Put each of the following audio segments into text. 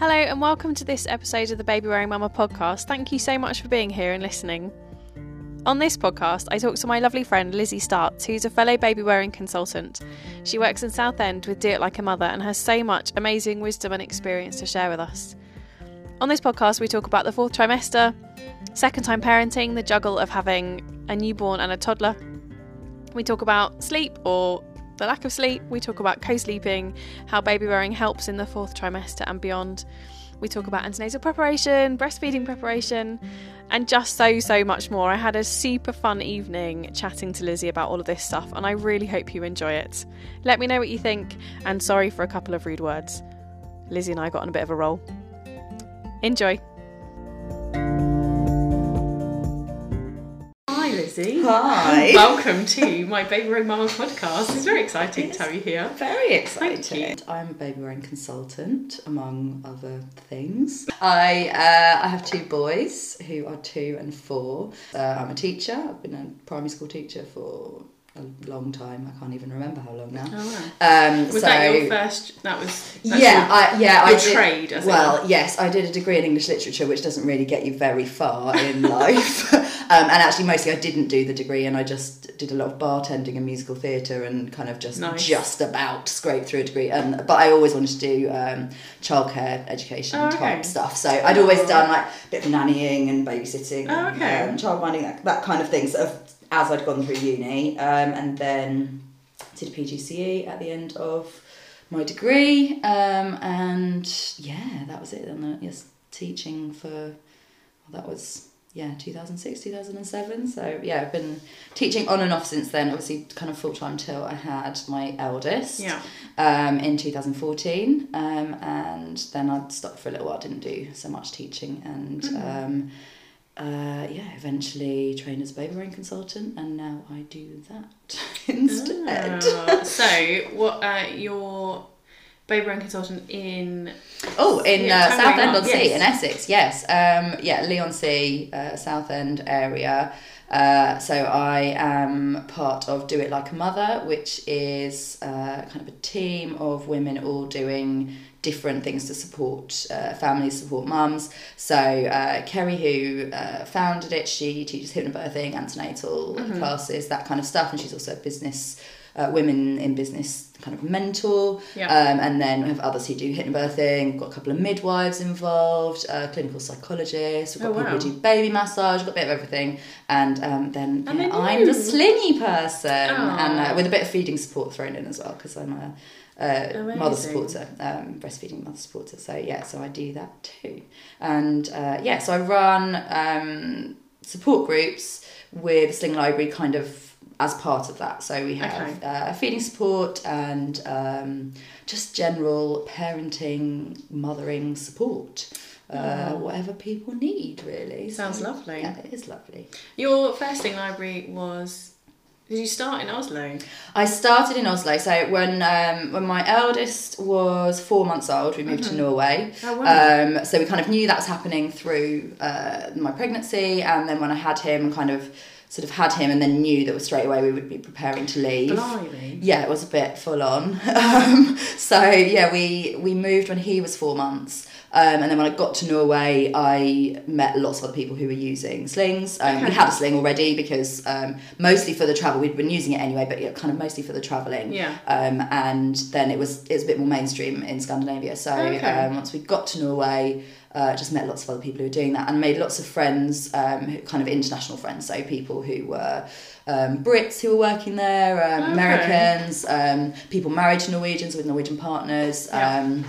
Hello, and welcome to this episode of the Baby Wearing Mama podcast. Thank you so much for being here and listening. On this podcast, I talk to my lovely friend Lizzie Starts, who's a fellow baby wearing consultant. She works in Southend with Do It Like a Mother and has so much amazing wisdom and experience to share with us. On this podcast, we talk about the fourth trimester, second time parenting, the juggle of having a newborn and a toddler. We talk about sleep or the lack of sleep. We talk about co sleeping, how baby wearing helps in the fourth trimester and beyond. We talk about antenatal preparation, breastfeeding preparation, and just so, so much more. I had a super fun evening chatting to Lizzie about all of this stuff, and I really hope you enjoy it. Let me know what you think, and sorry for a couple of rude words. Lizzie and I got on a bit of a roll. Enjoy. Hi, Lizzie. Hi. Welcome to my Baby Wearing Mama podcast. It's very exciting to have you here. Very exciting. I'm a baby wearing consultant, among other things. I uh, I have two boys who are two and four. Uh, I'm a teacher. I've been a primary school teacher for a long time. I can't even remember how long now. Oh, Um, Was so, that your first? That was yeah, I, yeah, I did, trade, as it well, yes, I did a degree in English literature, which doesn't really get you very far in life. um, and actually, mostly, I didn't do the degree, and I just did a lot of bartending and musical theatre, and kind of just Nice. just about scraped through a degree. And but I always wanted to do um, childcare education Oh, okay. type stuff, so I'd always done like a bit of nannying and babysitting, Oh, and okay. um, childminding, that, that kind of thing. Sort of as I'd gone through uni, um, and then did a PGCE at the end of my degree, um, and yeah, that was it. And then yes, teaching for well, that was yeah 2006 2007 so yeah i've been teaching on and off since then obviously kind of full-time till i had my eldest Yeah. um, in 2014 um, and then i stopped for a little while didn't do so much teaching and Mm-hmm. um, uh, yeah eventually trained as a baby wearing consultant and now i do that instead Ah, so, what? Uh, your baby wearing consultant in? Oh, in Yeah, uh, tell me Southend on Sea, yes. in Essex, yes. Um, yeah, Leigh-on-Sea, uh, Southend area. Uh, so I am part of Do It Like a Mother, which is uh, kind of a team of women all doing different things to support uh, families, support mums. So uh, Kerry, who uh, founded it, she teaches hypnobirthing, antenatal Mm-hmm. classes, that kind of stuff, and she's also a business. Uh, women in business kind of mentor Yeah. um, and then we have others who do hypnobirthing. We've got a couple of midwives involved, uh, clinical psychologists. We've got Oh, people wow. who do baby massage. We've got a bit of everything. And um, then yeah, I'm the slingy person, and uh, with a bit of feeding support thrown in as well because I'm a uh, mother supporter, um, breastfeeding mother supporter. So yeah, so I do that too. And uh, yeah, so I run um, support groups with Sling Library kind of as part of that. So we have Okay. uh, feeding support and um, just general parenting, mothering support. Uh, whatever people need, really. Sounds So, lovely. Yeah, it is lovely. Your first sling library was. Did you start in Oslo? I started in Oslo. So when um, when my eldest was four months old, we moved to Norway. Oh, wow. Um, so we kind of knew that was happening through uh, my pregnancy, and then when I had him, kind of sort of had him, and then knew that straight away we would be preparing to leave. Blimey. Yeah, it was a bit full on. Um, so yeah, we we moved when he was four months. Um, and then when I got to Norway, I met lots of other people who were using slings. Um, We had a sling already because um, mostly for the travel, we'd been using it anyway, but yeah, kind of mostly for the travelling. Yeah. Um, and then it was it was a bit more mainstream in Scandinavia. So Okay. um, once we got to Norway, uh, just met lots of other people who were doing that and made lots of friends, um, who, kind of international friends. So people who were um, Brits who were working there, um, Okay. Americans, um, people married to Norwegians with Norwegian partners. Yeah.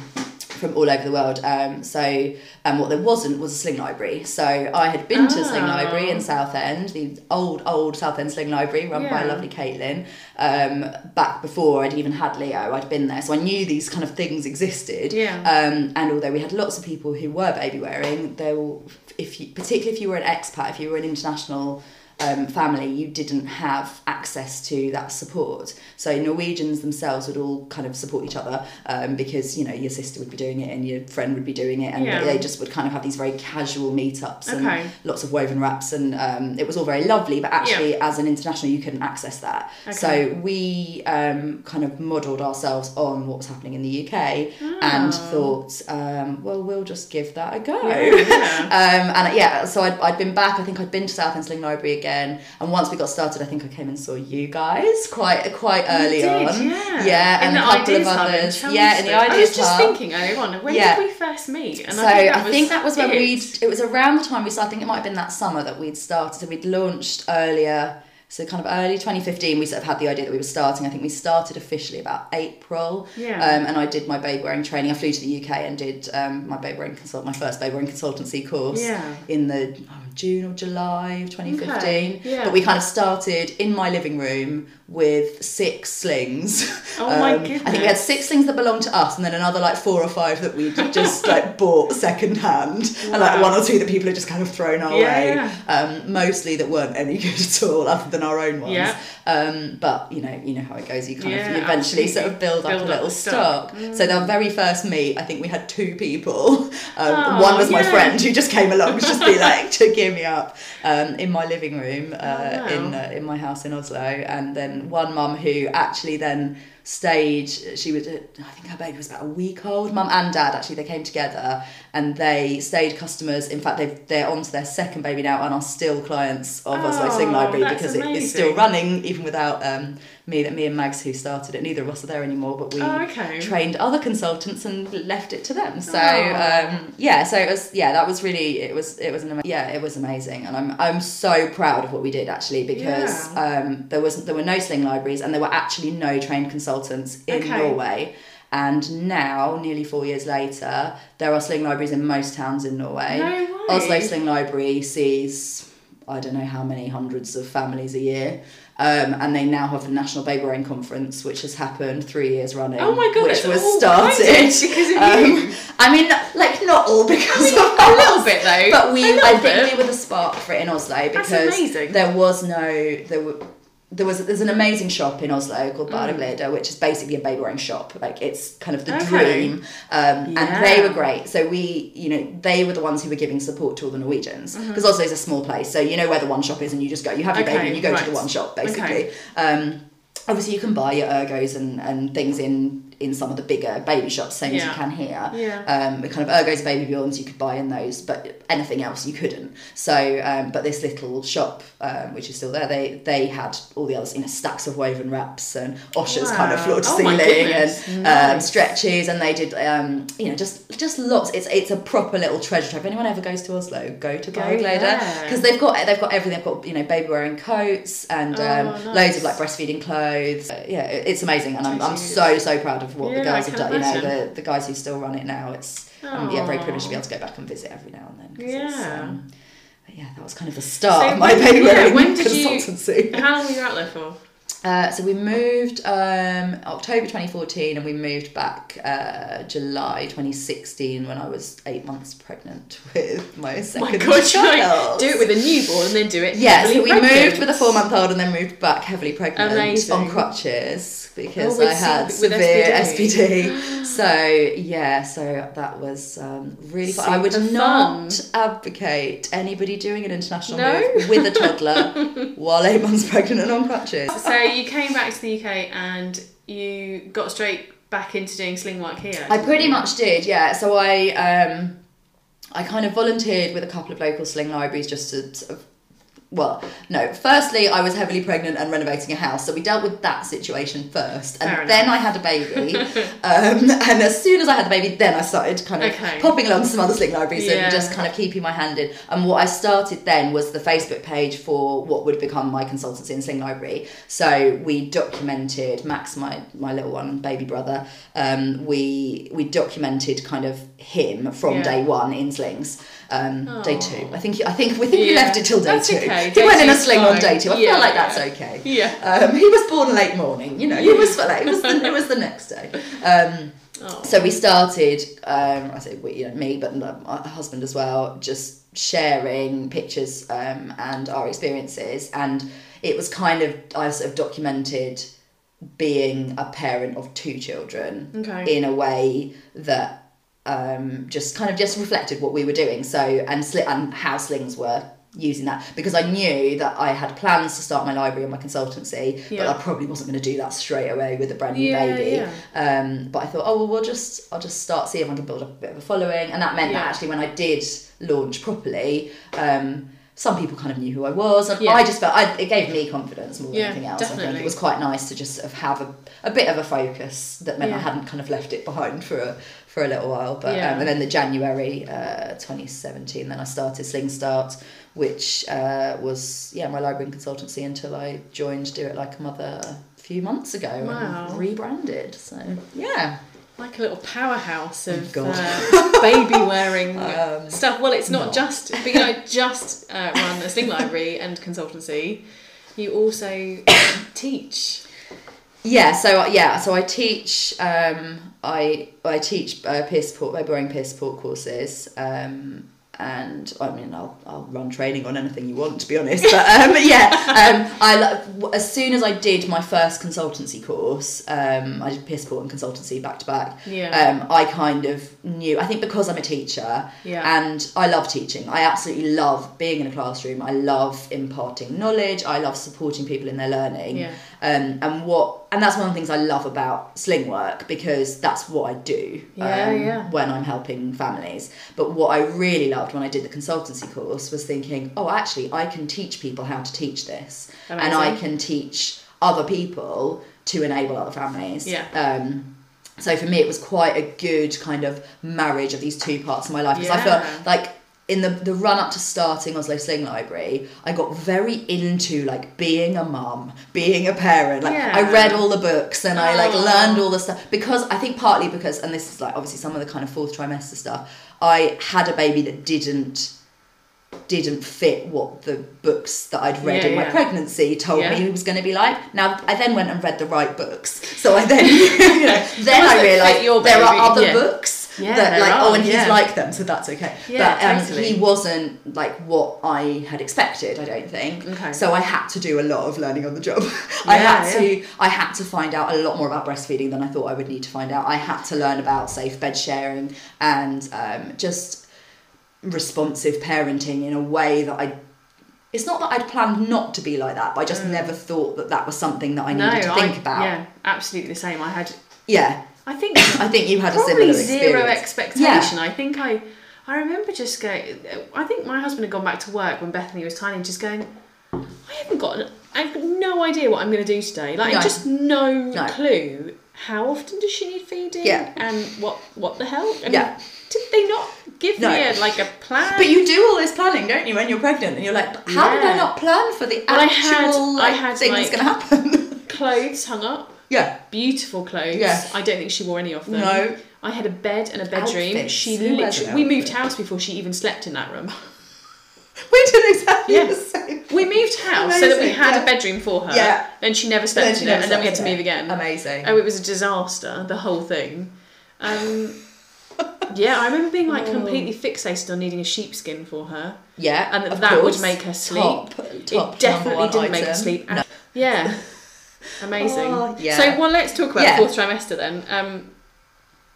From all over the world. Um, so, um, what there wasn't was a sling library. So, I had been to a sling Oh. library in Southend, the old, old Southend Sling Library run by Yeah. lovely Caitlin. Um, back before I'd even had Leo, I'd been there. So, I knew these kind of things existed. Yeah. Um, and although we had lots of people who were baby wearing, there were, if you, particularly if you were an expat, if you were an international um, family, you didn't have access to that support. So Norwegians themselves would all kind of support each other um, because you know your sister would be doing it and your friend would be doing it, and Yeah. they just would kind of have these very casual meetups and Okay. lots of woven wraps, and um, it was all very lovely. But actually, as an international, you couldn't access that. Okay. So we um, kind of modelled ourselves on what was happening in the UK, and thought, um, well, we'll just give that a go. Yeah. um, and yeah, so I'd, I'd been back. I think I'd been to South Sling Library again. And once we got started, I think I came and saw you guys quite quite early did, on. yeah. yeah, and a couple of Hub in others. Yeah, in the ideas I was just Hub. thinking earlier on, when Yeah. did we first meet? And So I think that, was was when we'd. It was around the time we started. I think it might have been that summer that we'd started. So we'd launched earlier. So kind of early 2015, we sort of had the idea that we were starting. I think we started officially about April. Yeah. Um, and I did my baby wearing training. I flew to the UK and did um, my baby wearing consult, my first baby wearing consultancy course. Yeah. In the oh, June or July of 2015. Okay, yeah. But we kind of started in my living room with six slings. Oh my goodness. I think we had six slings that belonged to us, and then another like four or five that we'd just like bought second hand, and like one or two that people had just kind of thrown our Yeah, way. Um, mostly that weren't any good at all, other than our own ones. Yeah. Um, but you know, you know how it goes. You kind Yeah, of you eventually sort of build, Build up up a little the stock. stock. So our very first meet, I think we had two people. Um, Oh, one was my friend who just came along to just be like to gear me up um, in my living room uh, Oh, wow. in uh, in my house in Oslo, and then one mum who actually then stayed. She was, uh, I think her baby was about a week old. Mum and dad actually they came together and they stayed customers. In fact, they they're on to their second baby now and are still clients of Oslo Sling Oh, Library because it, it's still running even without um, me. That me and Mags who started it. Neither of us are there anymore, but we Oh, okay. trained other consultants and left it to them. So Oh. um, yeah, so it was yeah that was really it was it was an yeah it was amazing, and I'm I'm so proud of what we did actually because um, there was there were no sling libraries and there were actually no trained consultants in Okay. Norway. And now, nearly four years later, there are sling libraries in most towns in Norway. No way. Oslo Sling Library sees I don't know how many hundreds of families a year. Um, and they now have a national baby wearing conference, which has happened three years running. Oh my God, Which was started because of um, you. I mean, like not all because of a little bit though. but we I think bit. we were the spark for it in Oslo because there was no there were. There was there's an amazing shop in Oslo called Barnegleder, which is basically a baby wearing shop. Like it's kind of the Mm. Okay. dream, um, Yeah. and they were great. So we, you know, they were the ones who were giving support to all the Norwegians because Oslo is a small place, so you know where the one shop is, and you just go. You have your Mm-hmm. Okay, baby, and you go to the one shop basically. Okay. Um, obviously, you can buy your ergos and, and things in in some of the bigger baby shops, same as you can here. Yeah. Um, the kind of ergos, BabyBjörns you could buy in those, but anything else you couldn't. So, um, but this little shop, um, which is still there, they they had all the others, you know, stacks of woven wraps and Oschas kind of floor to Oh ceiling and um, stretches, and they did, um, you know, just just lots. It's it's a proper little treasure trove. If anyone ever goes to Oslo, go to Go Barnegleder because they've got they've got everything. They've got you know baby wearing coats and Oh, um, nice. loads of like breastfeeding clothes. Yeah, it's amazing, and I'm, I'm so so proud of what Yeah, the girls have done. You know, the the guys who still run it now. It's I'm yeah very privileged to be able to go back and visit every now and then. Yeah. um, but yeah, that was kind of the start So of my when- baby yeah, when did you- consultancy. How long were you out there for? Uh, so we moved um, October 2014 and we moved back uh, July 2016 when I was eight months pregnant with my second my god, child. do it with a newborn and then do it. Yeah, so we pregnant. moved with a four month old and then moved back heavily pregnant Amazing. on crutches because Oh, I had C- severe SPD. SPD. so yeah, so that was um, really fun. I would Super not advocate anybody doing an international No? move with a toddler while eight months pregnant and on crutches. So you came back to the UK and you got straight back into doing sling work here. I pretty much did, yeah. So I um, I kind of volunteered with a couple of local sling libraries just to sort of well, no. Firstly, I was heavily pregnant and renovating a house, so we dealt with that situation first, and then I had a baby. um, and as soon as I had the baby, then I started kind of Okay. popping along to some other sling libraries Yeah. and just kind of keeping my hand in. And what I started then was the Facebook page for what would become my consultancy in Sling Library. So we documented Max, my my little one, baby brother. Um, we we documented kind of him from Yeah. day one in slings. Um, day two. I think I think we think we Yeah. left it till day That's two. okay. He Day went in a sling on day two. I Yeah, feel like that's okay. Yeah. Um, he was born late morning, you know. He was like, it was the, it was the next day. Um, Oh. so we started. Um, I say we, you know, me, but my husband as well, just sharing pictures um, and our experiences, and it was kind of I sort of documented being a parent of two children Okay. in a way that um, just kind of just reflected what we were doing. So and sli- and how slings were using that because I knew that I had plans to start my library and my consultancy, but I probably wasn't going to do that straight away with a brand new Yeah, baby. yeah. Um, but I thought, oh well, we'll just I'll just start see if I can build up a bit of a following, and that meant Yeah. that actually when I did launch properly. Um, some people kind of knew who I was, and Yeah. I just felt I, it gave me confidence more than Yeah, anything else. I think it was quite nice to just have a, a bit of a focus that meant I hadn't kind of left it behind for a, for a little while. But Yeah. um, and then the January uh, 2017, then I started Sling Start, which uh, was yeah my library and consultancy until I joined Do It Like a Mother a few months ago Wow. and rebranded. So yeah, like a little powerhouse of Oh, uh, baby wearing Um, stuff. Well, it's not not. just, but you know, just uh, run a sling library and consultancy. You also teach. Yeah, so yeah, so I teach um, I I teach uh, peer support, baby wearing peer support courses, um, and I mean I'll I'll run training on anything you want to be honest, but um, yeah, um, I as soon as I did my first consultancy course, um, I did peer support and consultancy back to back. Yeah. Um, I kind of knew I think because I'm a teacher, Yeah. and I love teaching. I absolutely love being in a classroom. I love imparting knowledge. I love supporting people in their learning. Yeah. Um, and what and that's one of the things I love about sling work because that's what I do Yeah, um, yeah. when I'm helping families. But what I really loved when I did the consultancy course was thinking, oh, actually, I can teach people how to teach this, and I can teach other people to enable other families. Yeah. Um, so for me, it was quite a good kind of marriage of these two parts of my life because I felt like in the, the run up to starting Oslo Sling Library, I got very into like being a mum, being a parent. Like Yeah. I read all the books and I like Oh. learned all the stuff because I think partly because and this is like obviously some of the kind of fourth trimester stuff. I had a baby that didn't didn't fit what the books that I'd read Yeah, in my yeah. pregnancy told Yeah. me it was going to be like. Now I then went and read the right books, so I then you know then I realised there are other books Yeah, that like are, oh and yeah. he's like them, so that's okay. Yeah, but um, totally. he wasn't like what I had expected. I don't think. Okay. So I had to do a lot of learning on the job. I Yeah, had to I had to find out a lot more about breastfeeding than I thought I would need to find out. I had to learn about safe bed sharing and um, just responsive parenting in a way that I. It's not that I'd planned not to be like that, but I just never thought that that was something that I needed Mm. no, to think I, about. Yeah, absolutely the same. I had, Yeah. I think, I think you had a similar zero experience. expectation. I think I, I remember just going. I think my husband had gone back to work when Bethany was tiny, and just going. I haven't got. An, I have got no idea what I'm going to do today. Like No. just no, No. clue. How often does she need feeding? Yeah. And what what the hell? And Yeah. Did they not give No. me a, like a plan? But you do all this planning, don't you, when you're pregnant? And you're like, how did I not plan for the Well, I actual had- I had, thing like- that's going to happen? clothes hung up. Yeah. beautiful clothes. Yeah. I don't think she wore any of them. No. I had a bed and a bedroom. Outfits. She Who literally an we moved outfit? house before she even slept in that room. We did exactly Yeah. the same. We moved house so that we had yeah. a bedroom for her. Yeah. Then she never slept she in it, never and then we had to move it. again. Amazing. Oh, it was a disaster. The whole thing. Um, yeah, I remember being like completely fixated on needing a sheepskin for her, yeah. and that, of that would make her sleep. Top, top it definitely didn't make her sleep. No. Yeah. Amazing. Oh, yeah. So, well, let's talk about Yeah. fourth trimester then. Um,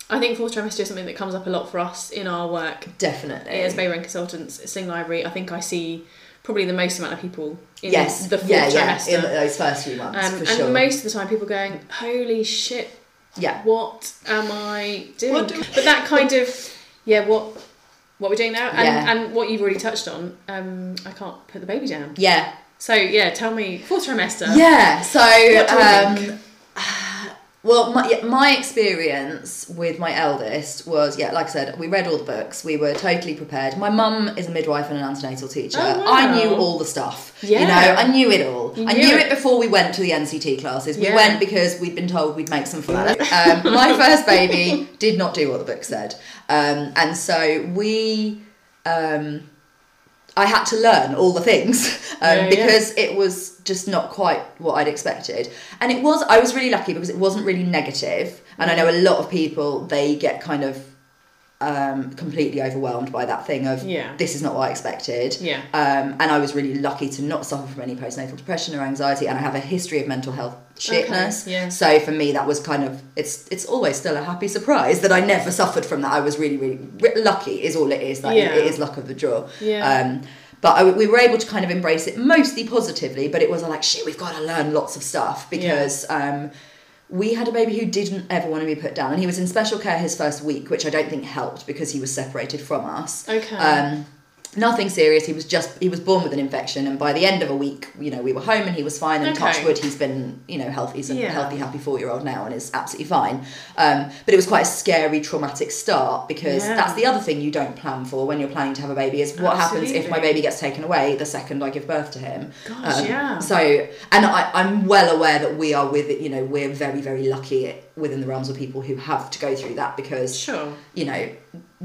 I think fourth trimester is something that comes up a lot for us in our work Definitely. as baby and consultants Sling Library. I think I see probably the most amount of people in yes. the fourth yeah, yeah. trimester. In those first few months, um, for and sure. most of the time, people going, "Holy shit, yeah. what am I doing?" What do- but that kind of, yeah, what what we're doing now, and, Yeah. and what you've already touched on. Um, I can't put the baby down. Yeah. So yeah, tell me fourth trimester. Yeah. So, we um, well, my, my experience with my eldest was, yeah, like I said, we read all the books. We were totally prepared. My mum is a midwife and an antenatal teacher. Oh, wow. I knew all the stuff. Yeah. You know, I knew it all. You I knew knew it. it before we went to the NCT classes. We Yeah. went because we'd been told we'd make some fun. Um, my first baby did not do what the book said. Um, and so we. Um, I had to learn all the things um, Yeah, yeah. because it was just not quite what I'd expected. And it was, I was really lucky because it wasn't really negative. And I know a lot of people, they get kind of um, completely overwhelmed by that thing of, Yeah. this is not what I expected. Yeah. Um, and I was really lucky to not suffer from any postnatal depression or anxiety. And I have a history of mental health shitness. Okay, yeah. So for me, that was kind of, it's it's always still a happy surprise that I never suffered from that. I was really, really, re- lucky is all it is. Like, Yeah. It is luck of the draw. Yeah. Um, but I, we were able to kind of embrace it mostly positively. But it was like, shit, we've got to learn lots of stuff because. Um, we had a baby who didn't ever want to be put down, and he was in special care his first week, which I don't think helped because he was separated from us. Okay. Um, nothing serious. He was just he was born with an infection, and by the end of a week, you know, we were home and he was fine. And Okay. touch wood, he's been you know healthy. He's a Yeah. healthy, happy four year old now, and is absolutely fine. Um, but it was quite a scary, traumatic start because Yeah. that's the other thing you don't plan for when you're planning to have a baby is what happens if my baby gets taken away the second I give birth to him. Gosh, Um, yeah. So, and I, I'm well aware that we are with it. You know, we're very, very lucky within the realms of people who have to go through that because Sure. you know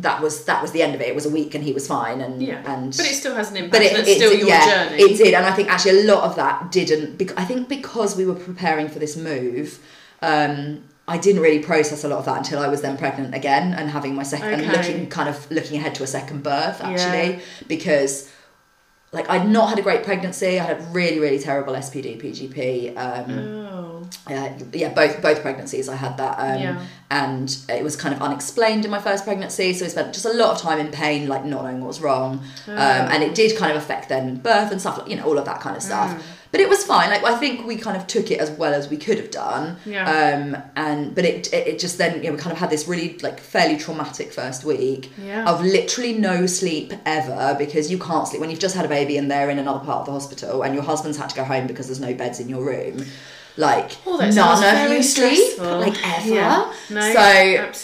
that was that was the end of it. It was a week and he was fine and Yeah. and but it still has an impact. but it, it's it still did- your yeah, journey. It did, and I think actually a lot of that didn't. bec- I think because we were preparing for this move, um, I didn't really process a lot of that until I was then pregnant again and having my second and looking kind of looking ahead to a second birth actually Yeah. because. Like I'd not had a great pregnancy. I had really, really terrible SPD, PGP. Um, oh. uh, yeah, both both pregnancies I had that, um, Yeah. and it was kind of unexplained in my first pregnancy. So I spent just a lot of time in pain, like not knowing what was wrong, um, and it did kind of affect then birth and stuff, like you know, all of that kind of stuff. Mm. But it was fine. Like I think we kind of took it as well as we could have done. Yeah. Um, and but it, it it just then you know we kind of had this really like fairly traumatic first week Yeah. of literally no sleep ever because you can't sleep when you've just had a baby and they're in another part of the hospital and your husband's had to go home because there's no beds in your room. Like Oh, none of you sleep stressful. like ever. Yeah. No, so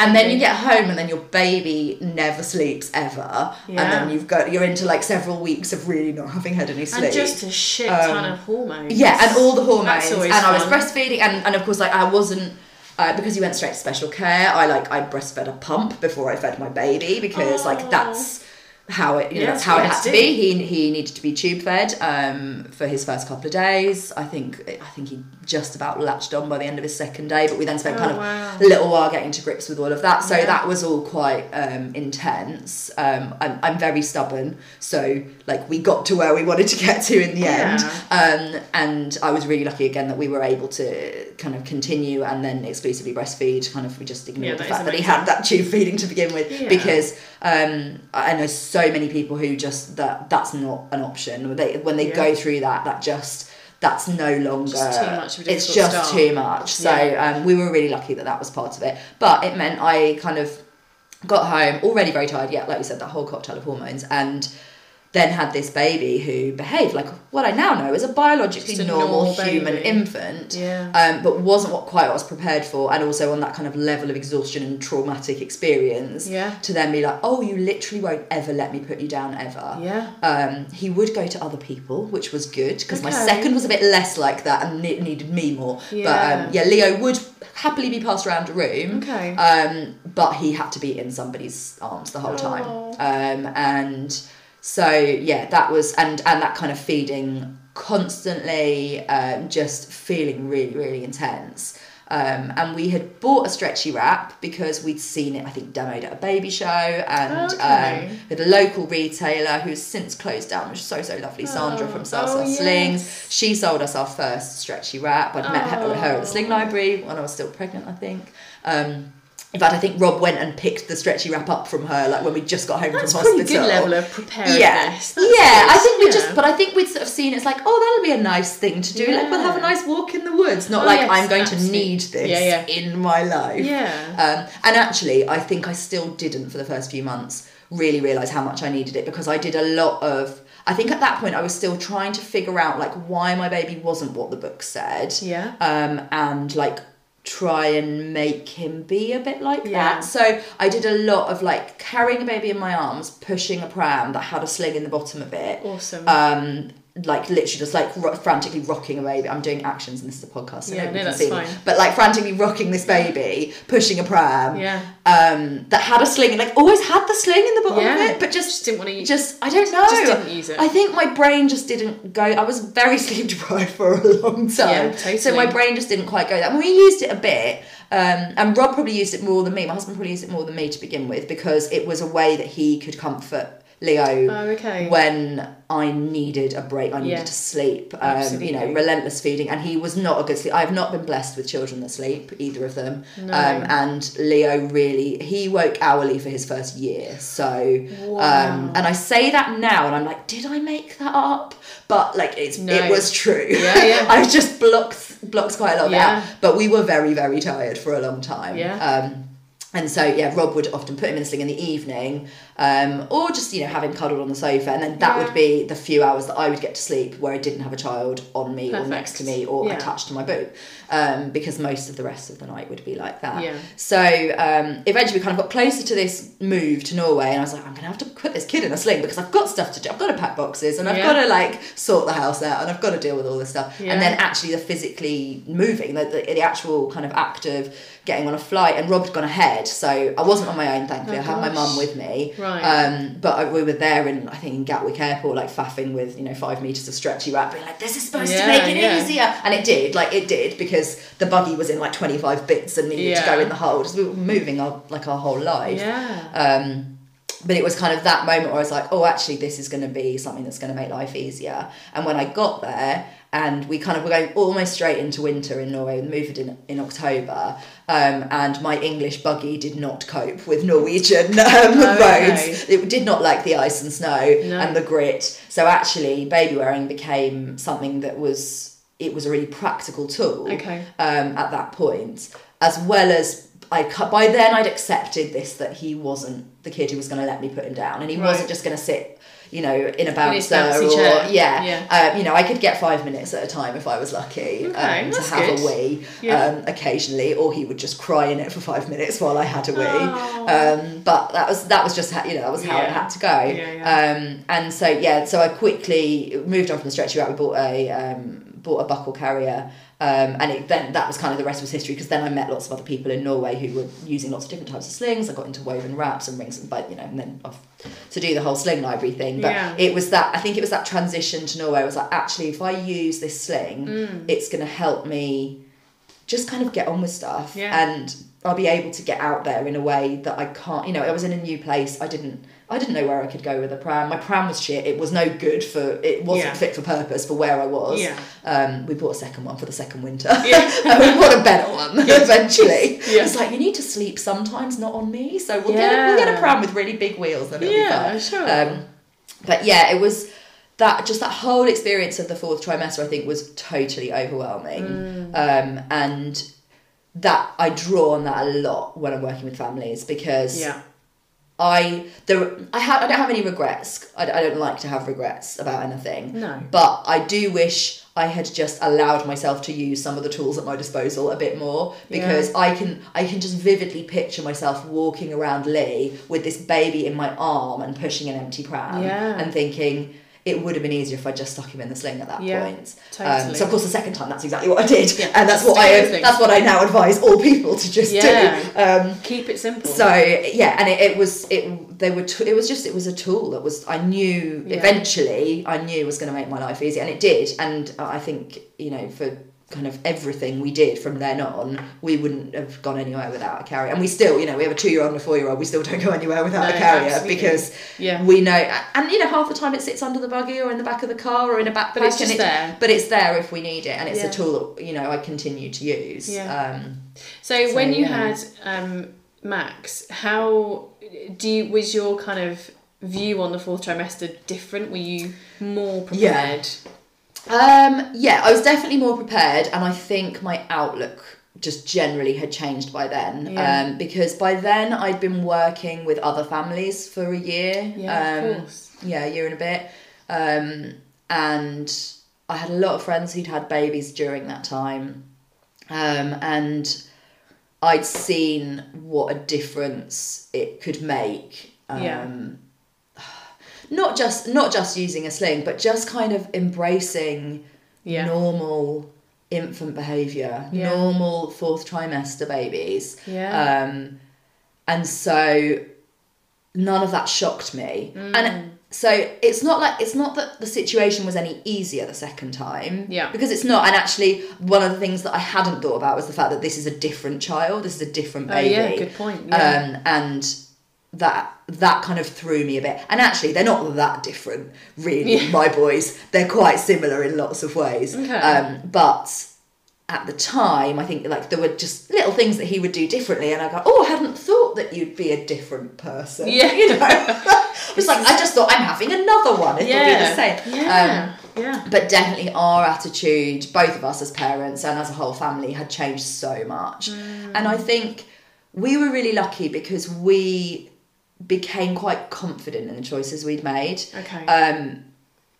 and then you get home and then your baby never sleeps ever, yeah. and then you've got you're into like several weeks of really not having had any sleep. And just a shit Um, ton of hormones. Yeah, and all the hormones, and always I was breastfeeding, and, and of course, like I wasn't uh, because you went straight to special care. I like I breastfed a pump before I fed my baby because Oh. like that's how it you know Yeah, that's how it had to be. He he needed to be tube fed um, for his first couple of days. I think I think he just about latched on by the end of his second day, but we then spent Oh, kind of wow. a little while getting to grips with all of that. So Yeah. that was all quite um, intense. Um, I'm, I'm very stubborn, so like we got to where we wanted to get to in the end. Um, and I was really lucky again that we were able to kind of continue and then exclusively breastfeed. Kind of we just ignored Yeah, the fact that he had that tube feeding to begin with Yeah. because um, I know so many people who just that that's not an option. They when they Yeah. go through that, that just that's no longer Just too much of a it's just start. too much so Yeah. um, we were really lucky that that was part of it but it meant i kind of got home already very tired yeah like you said that whole cocktail of hormones and then had this baby who behaved like what i now know is a biologically a normal, normal human infant Yeah. um, but wasn't what quite what I was prepared for and also on that kind of level of exhaustion and traumatic experience Yeah. to then be like oh you literally won't ever let me put you down ever Yeah. um, he would go to other people, which was good because my second was a bit less like that and it needed me more. Yeah. But um, yeah, Leo would happily be passed around a room. Okay. Um, but he had to be in somebody's arms the whole time. Oh. Um, and so yeah, that was and and that kind of feeding constantly, um, just feeling really really intense. Um, and we had bought a stretchy wrap because we'd seen it, I think, demoed at a baby show, and Okay. um, with a local retailer who's since closed down, which is so so lovely, Sandra Oh, from Salsa oh, Slings. yes. She sold us our first stretchy wrap. I'd met her, her at the Sling Oh. Library when I was still pregnant, I think. Um, in fact, I think Rob went and picked the stretchy wrap up from her, like when we just got home That's from pretty hospital. good level of preparedness. Yeah, That's yeah. I think we yeah. just, but I think we'd sort of seen it's like, oh, that'll be a nice thing to do. Like we'll have a nice walk in the woods. Not Oh, like yes, I'm going absolutely. to need this Yeah, yeah. in my life. Yeah. Um, and actually, I think I still didn't for the first few months really realize how much I needed it because I did a lot of. I think at that point I was still trying to figure out like why my baby wasn't what the book said. Yeah. Um, and like try and make him be a bit like Yeah. that. So I did a lot of like carrying a baby in my arms, pushing a pram that had a sling in the bottom of it. Awesome. Um, like literally just like ro- frantically rocking a baby. I'm doing actions and this is a podcast, so Yeah, nobody no, can see fine. me. But like frantically rocking this baby, pushing a pram. Yeah. Um, that had a sling and like always had the sling in the bottom Yeah. of it, but just Just didn't want to use just I don't know. Just didn't use it. I think my brain just didn't go. I was very sleep deprived for a long time. Yeah, totally. So my brain just didn't quite go that. Mean, we used it a bit, um, and Rob probably used it more than me. My husband probably used it more than me to begin with because it was a way that he could comfort Leo Oh, okay. when I needed a break. I needed to sleep. Um, you know, relentless feeding, and he was not a good sleep. I have not been blessed with children that sleep, either of them. No. Um, and Leo really, he woke hourly for his first year. So, Wow. um, and I say that now, and I'm like, did I make that up? But like, it's No. it was true. Yeah, yeah. I just blocked blocked quite a lot Yeah. out. But we were very very tired for a long time. Yeah. Um, and so yeah, Rob would often put him in a sling in the evening, um, or just you know have him cuddled on the sofa, and then that Yeah. would be the few hours that I would get to sleep where I didn't have a child on me or next to me or Yeah. attached to my boob, um, because most of the rest of the night would be like that. Yeah. So um, eventually we kind of got closer to this move to Norway, and I was like, I'm gonna have to put this kid in a sling because I've got stuff to do. I've got to pack boxes, and I've got to like sort the house out, and I've got to deal with all this stuff. And then actually the physically moving, the, the, the actual kind of act of getting on a flight, and Rob had gone ahead, so I wasn't on my own. Thankfully, Oh, I had my mum with me. Right. Um, but I, we were there in I think in Gatwick Airport, like faffing with you know five meters of stretchy wrap, being like, "This is supposed to make it yeah. easier," and it did. Like it did because the buggy was in like twenty five bits and needed to go in the hole. hold. We were moving our like our whole life. Yeah. Um, but it was kind of that moment where I was like, oh, actually, this is going to be something that's going to make life easier. And when I got there, and we kind of were going almost straight into winter in Norway, we moved in, in October, um, and my English buggy did not cope with Norwegian um, Oh, roads. It did not like the ice and snow No. and the grit. So actually, baby wearing became something that was, it was a really practical tool Okay. um, at that point, as well as I by then I'd accepted this that he wasn't the kid who was going to let me put him down, and he Right. wasn't just going to sit, you know, in a bouncer bouncy or chair. yeah, Yeah. Um, you know, I could get five minutes at a time if I was lucky Okay, um, to have good. a wee Yeah. um, occasionally, or he would just cry in it for five minutes while I had a wee. Um, but that was that was just how, you know that was how it had to go. Yeah, yeah. Um, and so yeah, so I quickly moved on from the stretchy wrap. We bought a um, bought a buckle carrier. Um, and it, then that was kind of the rest was history because then I met lots of other people in Norway who were using lots of different types of slings. I got into woven wraps and rings and but you know and then off to do the whole sling library thing. But Yeah. it was that I think it was that transition to Norway. I was like, actually, if I use this sling, Mm. it's going to help me just kind of get on with stuff Yeah. and I'll be able to get out there in a way that I can't. You know, I was in a new place. I didn't. I didn't know where I could go with a pram. My pram was shit. It was no good for. It wasn't Yeah. fit for purpose for where I was. Yeah. Um, we bought a second one for the second winter. Yeah. and we bought a better one eventually. Yeah. It's like you need to sleep sometimes, not on me. So we'll get a, we'll get a pram with really big wheels and it'll Yeah, be fun. sure. Um, but yeah, it was that just that whole experience of the fourth trimester. I think was totally overwhelming, Mm. um, and that I draw on that a lot when I'm working with families because Yeah. I there I have I don't have any regrets. I, I don't like to have regrets about anything. No. But I do wish I had just allowed myself to use some of the tools at my disposal a bit more because I can I can just vividly picture myself walking around Leigh with this baby in my arm and pushing an empty pram Yeah. and thinking it would have been easier if I just stuck him in the sling at that Yeah, point. totally. Um, so of course the second time that's exactly what I did, Yeah, and that's what I that's what I now advise all people to just Yeah. do. Um, Keep it simple. so yeah, and it, it was it they were t- it was just it was a tool that was I knew eventually I knew was going to make my life easy, and it did. And I think you know for kind of everything we did from then on, we wouldn't have gone anywhere without a carrier. And we still, you know, we have a two year old and a four year old. We still don't go anywhere without No, a carrier absolutely. because Yeah. we know. And you know, half the time it sits under the buggy or in the back of the car or in a backpack. But it's just it- there. But it's there if we need it, and it's Yeah. a tool that you know I continue to use. Yeah. Um, So, So, when you yeah. had um, Max, how do you was your kind of view on the fourth trimester different? Were you more Yeah. Um, yeah, I was definitely more prepared, and I think my outlook just generally had changed by then. Yeah. Um, because by then I'd been working with other families for a year. Yeah, um, of course. Yeah, a year and a bit. Um, and I had a lot of friends who'd had babies during that time. Um, and I'd seen what a difference it could make. Um, Yeah. Not just not just using a sling, but just kind of embracing Yeah. normal infant behaviour, Yeah. normal fourth trimester babies. Yeah. Um, and so none of that shocked me. Mm. And so it's not like it's not that the situation was any easier the second time. Yeah. Because it's not. And actually, one of the things that I hadn't thought about was the fact that this is a different child. This is a different baby. Oh yeah, good point. Yeah. Um, and that that kind of threw me a bit. And actually, they're not that different, really. My boys, they're quite similar in lots of ways. Okay. Um, but at the time, I think like there were just little things that he would do differently, and I go, "Oh, I hadn't thought that you'd be a different person." Yeah. you know. it's like I just thought I'm having another one. It'll be the same. Um, Yeah. yeah. but definitely our attitude, both of us as parents and as a whole family, had changed so much. And I think we were really lucky because we became quite confident in the choices we'd made. Okay. Um,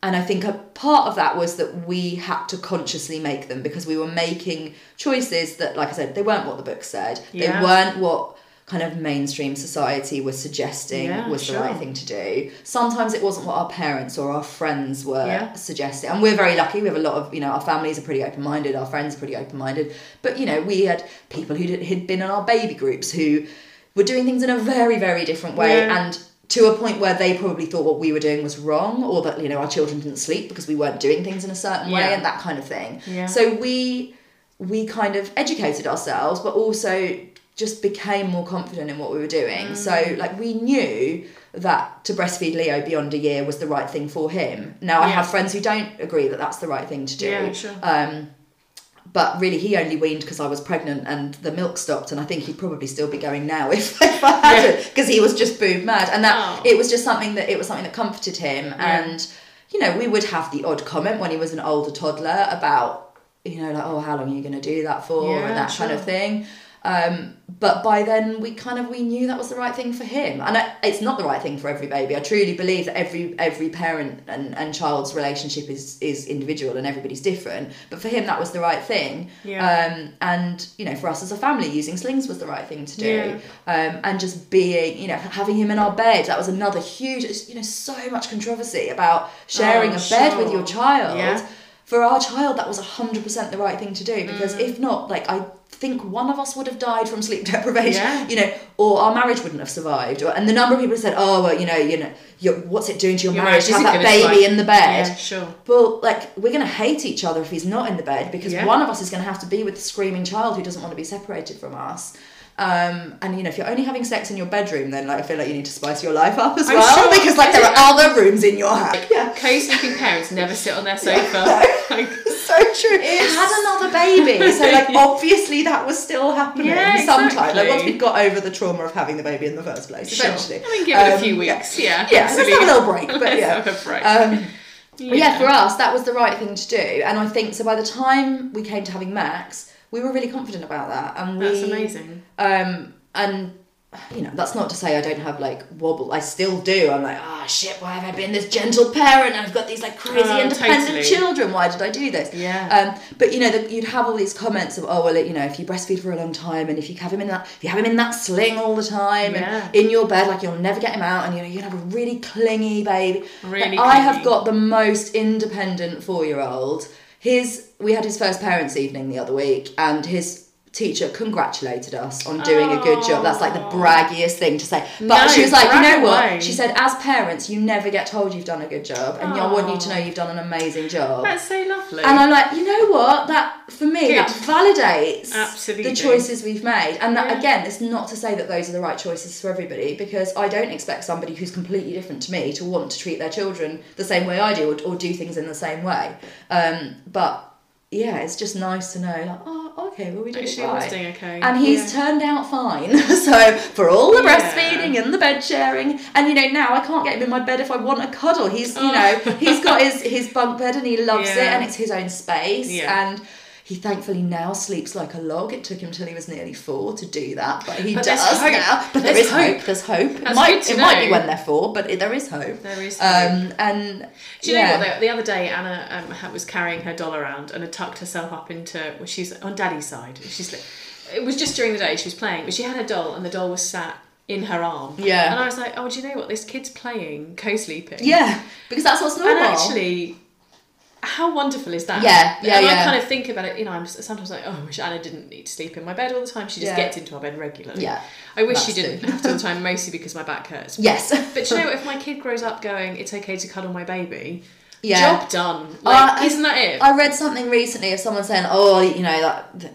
and I think a part of that was that we had to consciously make them because we were making choices that, like I said, they weren't what the book said. Yeah. They weren't what kind of mainstream society was suggesting Yeah, was the right thing to do. Sometimes it wasn't what our parents or our friends were Yeah. suggesting. And we're very lucky. We have a lot of, you know, our families are pretty open minded, our friends are pretty open minded. But, you know, we had people who had been in our baby groups who were doing things in a very, very different way. Yeah. And to a point where they probably thought what we were doing was wrong or that, you know, our children didn't sleep because we weren't doing things in a certain way and that kind of thing. Yeah. So we we kind of educated ourselves but also just became more confident in what we were doing. Mm. So like we knew that to breastfeed Leo beyond a year was the right thing for him. Now I Yeah. have friends who don't agree that that's the right thing to do. Yeah, sure. Um but really, he only weaned because I was pregnant and the milk stopped, and I think he'd probably still be going now if, if I hadn't, because he was just boob mad, and that Oh. it was just something that it was something that comforted him, and you know we would have the odd comment when he was an older toddler about you know like oh how long are you going to do that for? Yeah, and that kind of thing. Um, but by then we kind of we knew that was the right thing for him, and I, it's not the right thing for every baby. I truly believe that every every parent and, and child's relationship is is individual and everybody's different. But for him, that was the right thing. Yeah. Um, and you know, for us as a family, using slings was the right thing to do. Yeah. Um, and just being, you know, having him in our bed that was another huge. You know, so much controversy about sharing Oh, a bed with your child Yeah. For our child that was 100% the right thing to do because Mm. if not like i think one of us would have died from sleep deprivation Yeah. you know or our marriage wouldn't have survived or, and the number of people have said oh well you know you know you're, what's it doing to your, Your marriage to have marriage that baby in the bed Yeah, sure. well like we're going to hate each other if he's not in the bed because Yeah. one of us is going to have to be with the screaming child who doesn't want to be separated from us um, and you know if you're only having sex in your bedroom then like I feel like you need to spice your life up as I'm well sure. because like there are other rooms in your house yeah Co-sleeping parents never sit on their sofa. Like, so true. It had another baby, so like obviously that was still happening Yeah, sometime. Like once we got over the trauma of having the baby in the first place, Sure. eventually. I mean, give it a Um, few weeks. Yeah. Yeah, let's have a little break, but yeah. have a break. Um, yeah, Yeah. for us that was the right thing to do, and I think so. By the time we came to having Max, we were really confident about that, and we That's amazing. um, and you know, that's not to say I don't have like wobble. I still do. I'm like, ah, shit. Why have I been this gentle parent? And I've got these like crazy Oh, independent totally. children. Why did I do this? Yeah. Um, but you know, the, you'd have all these comments of, oh well, you know, if you breastfeed for a long time, and if you have him in that, if you have him in that sling all the time, Yeah. and in your bed, like you'll never get him out, and you know, gonna have a really clingy baby. Really Like, I have got the most independent four year old. His we had his first parents' evening the other week, and his teacher congratulated us on doing a good job. That's like the braggiest thing to say. But No, she was like, you know away. what? She said, as parents, you never get told you've done a good job, and I want you to know you've done an amazing job. That's so lovely. And I'm like, you know what? That for me, that validates Absolutely. the choices we've made. And that Yeah. again, it's not to say that those are the right choices for everybody, because I don't expect somebody who's completely different to me to want to treat their children the same way I do, or, or do things in the same way. Um, but yeah, it's just nice to know, like, oh, okay, well we did Actually, it right. doing okay. And he's Yeah. turned out fine. so for all the Yeah. breastfeeding and the bed sharing, and you know now I can't get him in my bed if I want a cuddle. He's you Oh. know he's got his his bunk bed and he loves it, and it's his own space. Yeah. And he thankfully now sleeps like a log. It took him till he was nearly four to do that, but he But does now. But there There's is hope. hope. There's hope. it That's might good to it might be when they're four, but it, there is hope. There is Um, and Do you yeah. know what? The, the other day, Anna um, was carrying her doll around and had tucked herself up into. Well, she's on Daddy's side. She's. like- It was just during the day she was playing, but she had her doll and the doll was sat in her arm. Yeah. And I was like, oh, do you know what? This kid's playing co-sleeping. Yeah, because that's what's normal. And actually, how wonderful is that? Yeah, yeah, And I kind of think about it. You know, I'm sometimes like, oh, I wish Anna didn't need to sleep in my bed all the time. She just Yeah. gets into our bed regularly. Yeah, I wish she didn't have to all the time, mostly because my back hurts. yes, But you know, if my kid grows up going, it's okay to cuddle my baby, yeah. job done. Like, Uh, isn't that it? I read something recently of someone saying, "Oh, you know, that, that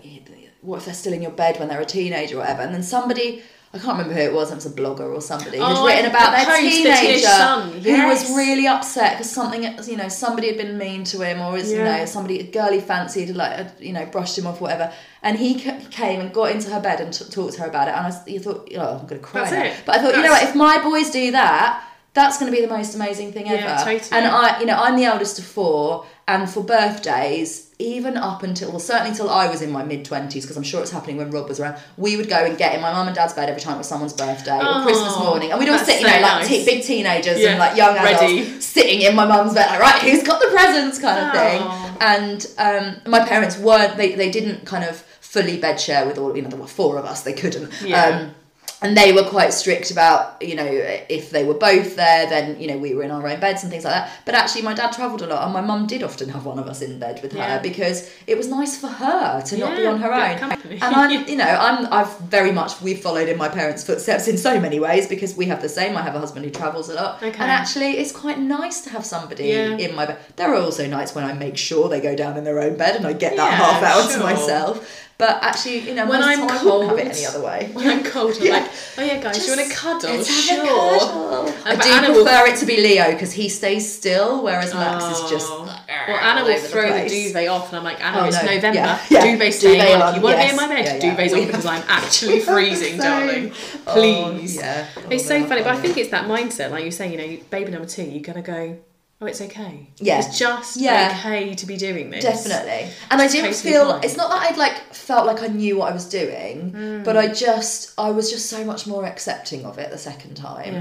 what if they're still in your bed when they're a teenager or whatever?" And then somebody, I can't remember who it was. It was a blogger or somebody Oh, who's I- written about their teenager teenage son, who was really upset because something, you know, somebody had been mean to him, or is, you know, somebody a girl he fancied like, you know, brushed him off, whatever. And he came and got into her bed and t- talked to her about it. And I thought, oh, I'm gonna cry. That's. But I thought, you know what? If my boys do that. That's going to be the most amazing thing Yeah, ever. totally. And I, you know, I'm the eldest of four, and for birthdays, even up until, well, certainly till I was in my mid 20s, because I'm sure it's happening when Rob was around, we would go and get in my mum and dad's bed every time it was someone's birthday or Oh, Christmas morning. And we'd all sit, you so know, like nice. te- big teenagers Yeah, and like young adults ready. sitting in my mum's bed, like, right, who's got the presents kind of thing. And um, my parents weren't, they, they didn't kind of fully bed share with all, you know, there were four of us, they couldn't. Yeah. Um, and they were quite strict about you know if they were both there then you know we were in our own beds and things like that but actually my dad travelled a lot and my mum did often have one of us in bed with Yeah. her because it was nice for her to not be on her own company. and i'm you know i'm i've very much we've followed in my parents footsteps in so many ways because we have the same i have a husband who travels a lot Okay. and actually it's quite nice to have somebody Yeah. in my bed there are also nights when i make sure they go down in their own bed and i get that Yeah, half hour to myself but actually you know When I'm the I have it cold- any other way When I'm cold, I'm Yeah. like, oh yeah, guys, you want to cuddle? Sure. a cuddle. I do Anna will- prefer it to be Leo because he stays still, whereas Max is just. Oh. uh, Well, Anna will over the throw the, duvet off, and I'm like, Anna, Oh, it's no. November. Yeah, yeah. Duvet staying Duvet on. on, You want to yes. be in my bed? Yeah, yeah. Duvet's We on because I'm actually freezing, So- darling. Oh, Please. yeah. It's Oh, so funny, but I think it's that mindset, like you say, you know, baby number two, you're gonna go, oh, it's okay. Yeah. It's just Yeah. okay to be doing this. Definitely. And I didn't totally feel fine. it's not that I'd like felt like I knew what I was doing, Mm. but I just I was just so much more accepting of it the second time.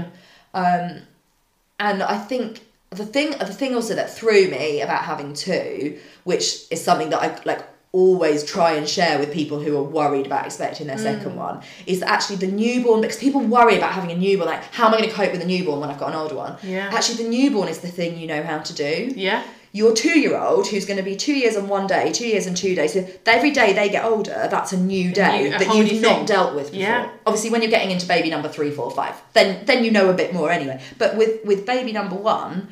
Um and I think the thing the thing also that threw me about having two, which is something that I like always try and share with people who are worried about expecting their Mm. second one is that actually the newborn because people worry about having a newborn like how am I going to cope with a newborn when I've got an older one Yeah. actually the newborn is the thing you know how to do Yeah. Your two year old who's going to be two years and one day, two years and two days, so every day they get older, that's a new day new- a that you've not thing. dealt with before. Yeah. Obviously, when you're getting into baby number three, four, five, then then you know a bit more anyway. But with with baby number one,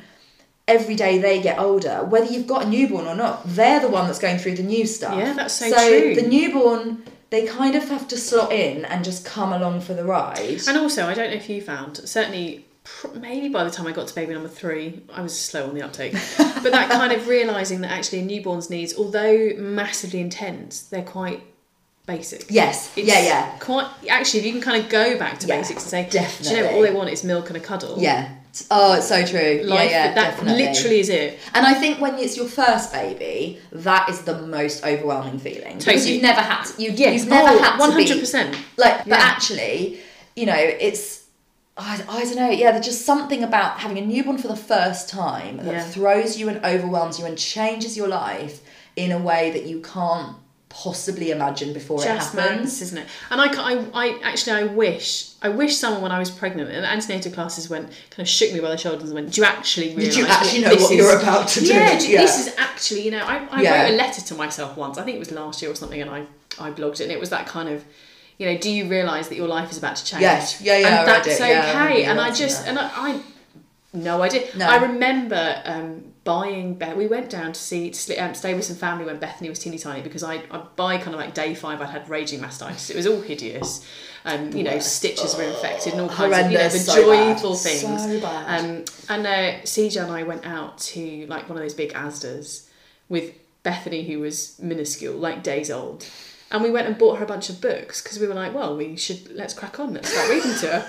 every day they get older, whether you've got a newborn or not, they're the one that's going through the new stuff. Yeah, that's so true. So the newborn. They kind of have to slot in and just come along for the ride. And also, I don't know if you found, certainly, maybe by the time I got to baby number three, I was slow on the uptake. but that kind of realising that actually a newborn's needs, although massively intense, they're quite basic. Yes, It's yeah, yeah. Quite actually, if you can kind of go back to Yeah, basics and say, do you know all they want is milk and a cuddle. Yeah. Oh, it's so true. Life, yeah, yeah, that definitely. literally is it. And I think when it's your first baby, that is the most overwhelming feeling because you've never had to, you, Yes, you've never oh, had to be 100%. like. But Yeah. actually, you know, it's I, I don't know. Yeah, there's just something about having a newborn for the first time that Yeah. throws you and overwhelms you and changes your life in a way that you can't possibly imagine before just it happens. isn't it? And I, I, I actually, I wish, I wish someone when I was pregnant, and antenatal classes went, kind of shook me by the shoulders and went, "Do you actually realise? you actually know what is- you're about to do?" Yeah, Yeah. this is actually, you know, I, I Yeah. wrote a letter to myself once. I think it was last year or something, and I, I blogged it, and it was that kind of. You know, do you realise that your life is about to change? Yes. Yeah, yeah, And that's it. Yeah, okay. and I just, that. and I, I no idea. No. I remember um, buying. Be- we went down to see to um, stay with some family when Bethany was teeny tiny because I I by kind of like day five I'd had raging mastitis. It was all hideous. Um, you know, stitches were infected and all kinds Horrendous, of you know the so bad. things. So bad. Um, and uh, CJ and I went out to like one of those big Asdas with Bethany, who was minuscule, like days old. And we went and bought her a bunch of books because we were like, well, we should let's crack on, let's start reading to her.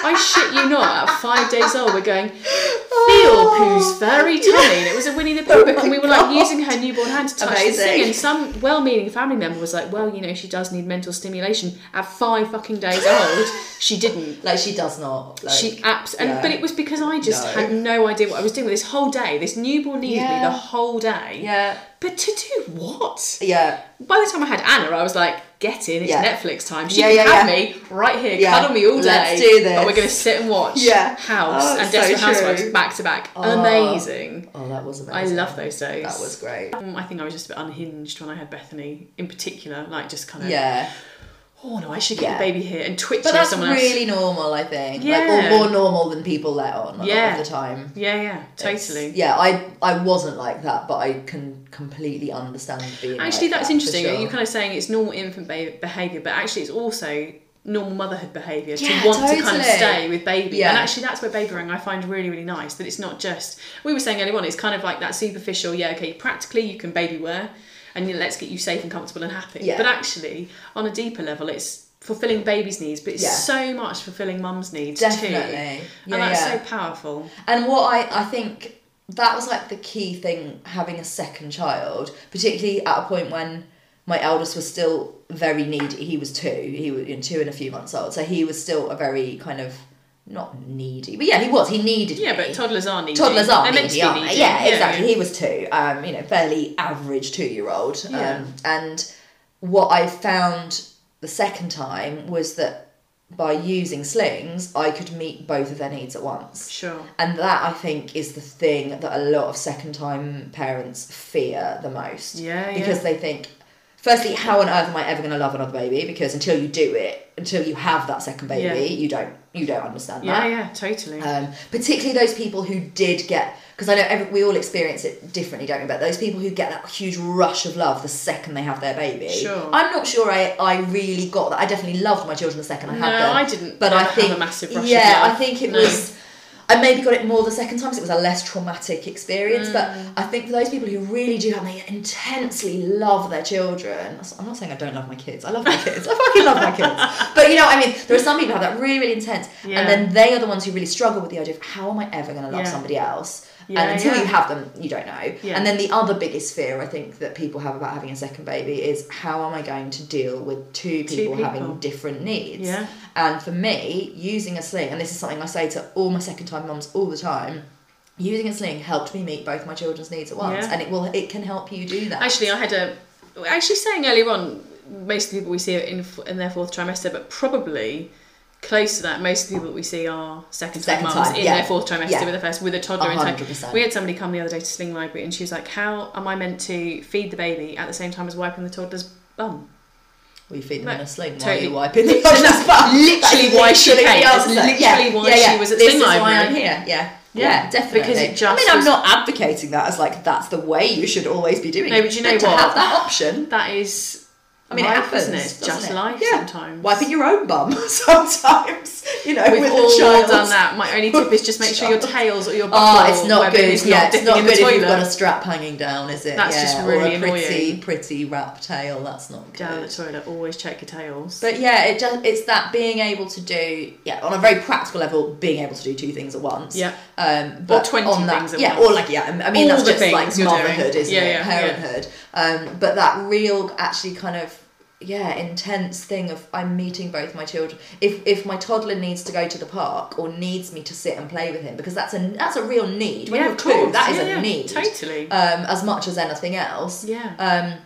I shit you not, at five days old, we're going, feel oh. Pooh's furry tummy. And it was a Winnie the Pooh oh book, and we were like Oh God. using her newborn hand to touch the thing. And some well meaning family member was like, well, you know, she does need mental stimulation. At five fucking days old, she didn't. Like she does not. Like, She abs and yeah. but it was because I just No. had no idea what I was doing with this whole day. This newborn needed me the whole day. yeah, But to do what? yeah. By the time I had Anna, I was like, get in, it's Yeah. Netflix time. She Yeah, can yeah, have yeah. me right here, cuddle me all day. Let's do this. But we're gonna sit and watch Yeah. House Oh, and it's so Desperate Housewives back to back. Oh. Amazing. Oh, that was amazing. I love those days. That was great. Um, I think I was just a bit unhinged when I had Bethany, in particular, like just kind of, Yeah, oh no, I should get Yeah. the baby here and twitch. but at that's someone else. really normal, I think. Yeah. Like, or more normal than people let on a Yeah. lot of the time. Yeah, yeah, It's- totally. Yeah, I I wasn't like that, but I can completely understand being. Actually, like that's that, interesting. sure. You're kind of saying it's normal infant be- behaviour, but actually, it's also normal motherhood behaviour Yeah, to want to kind of stay with baby. Yeah. And actually, that's where baby wearing I find really, really nice. That it's not just we were saying earlier on. It's kind of like that superficial. Yeah, okay. Practically, you can baby wear, and you know, let's get you safe and comfortable and happy. Yeah. But actually, on a deeper level, it's fulfilling baby's needs, but it's Yeah. so much fulfilling mum's needs Definitely. too. Yeah, and that's yeah. so powerful. And what I, I think that was like the key thing having a second child, particularly at a point when my eldest was still very needy. He was two, he was you know, two and a few months old, so he was still a very kind of not needy, but yeah, he was. He needed Yeah, me. but toddlers are needy. Toddlers are They're needy, aren't needy. Yeah, exactly. He was two. Um, you know, fairly average two-year-old. Yeah. Um, and what I found the second time was that by using slings, I could meet both of their needs at once. Sure. And that I think is the thing that a lot of second time parents fear the most. Yeah, Because yeah. they think, firstly, how on earth am I ever going to love another baby? Because until you do it, until you have that second baby, Yeah. you don't you don't understand Yeah, that. yeah, yeah, totally. Um, particularly those people who did get, because I know every, we all experience it differently, don't we? But those people who get that huge rush of love the second they have their baby. Sure. I'm not sure I, I really got that. I definitely loved my children the second I had them. No. I didn't But I have think a massive rush of yeah. I think it No. was. I maybe got it more the second time, so it was a less traumatic experience. But Mm. I think for those people who really do have, they intensely love their children. I'm not saying I don't love my kids. I love my kids. I fucking love my kids. But you know, I mean, there are some people who have that really, really intense, Yeah. and then they are the ones who really struggle with the idea of how am I ever going to love Yeah. somebody else. Yeah, and until yeah. you have them, you don't know. Yeah. And then the other biggest fear I think that people have about having a second baby is how am I going to deal with two people, people. having different needs? Yeah. And for me, using a sling, and this is something I say to all my second time mums all the time, using a sling helped me meet both my children's needs at once, Yeah. and it will it can help you do that. Actually, I had a. Actually, saying earlier on, most of the people we see are in in their fourth trimester, but probably close to that, most of the people that we see are second time Second mums time, in yeah. their fourth trimester Yeah. with a first with a toddler. in tow. 100%. We had somebody come the other day to Sling Library, and she was like, "How am I meant to feed the baby at the same time as wiping the toddler's bum?" we feed them in a sling while totally. you're wiping the And that's literally why she literally came. the That's literally why she was at this Sling is why Library. I'm here. Yeah. Yeah, Yeah, definitely. because it I just mean, I'm was- not advocating that as like that's the way you should always be doing. No, but you know to what? have that option. That is. I mean, life, it happens, isn't it? Just it? life Yeah. sometimes. Wiping your own bum sometimes, you know, We've with all done that. My only tip is just make sure your tails or your buckle Oh, it's not good. yeah, not it's not good if you've got a strap hanging down, is it? That's yeah. just really or a pretty, annoying. pretty wrap tail. That's not good. down the toilet. Always check your tails. But yeah, it just it's that being able to do yeah on a very practical level, being able to do two things at once. Yeah. Um, but 20 on that, things at yeah, once. or like yeah, I mean All that's just like you're doing. motherhood, isn't Yeah, it? Parenthood. Um, but that real actually kind of yeah intense thing of I'm meeting both my children. If if my toddler needs to go to the park or needs me to sit and play with him because that's a that's a real need. When yeah, you're two, course. that is yeah, a yeah, need. Totally. Um, as much as anything else. yeah. Um,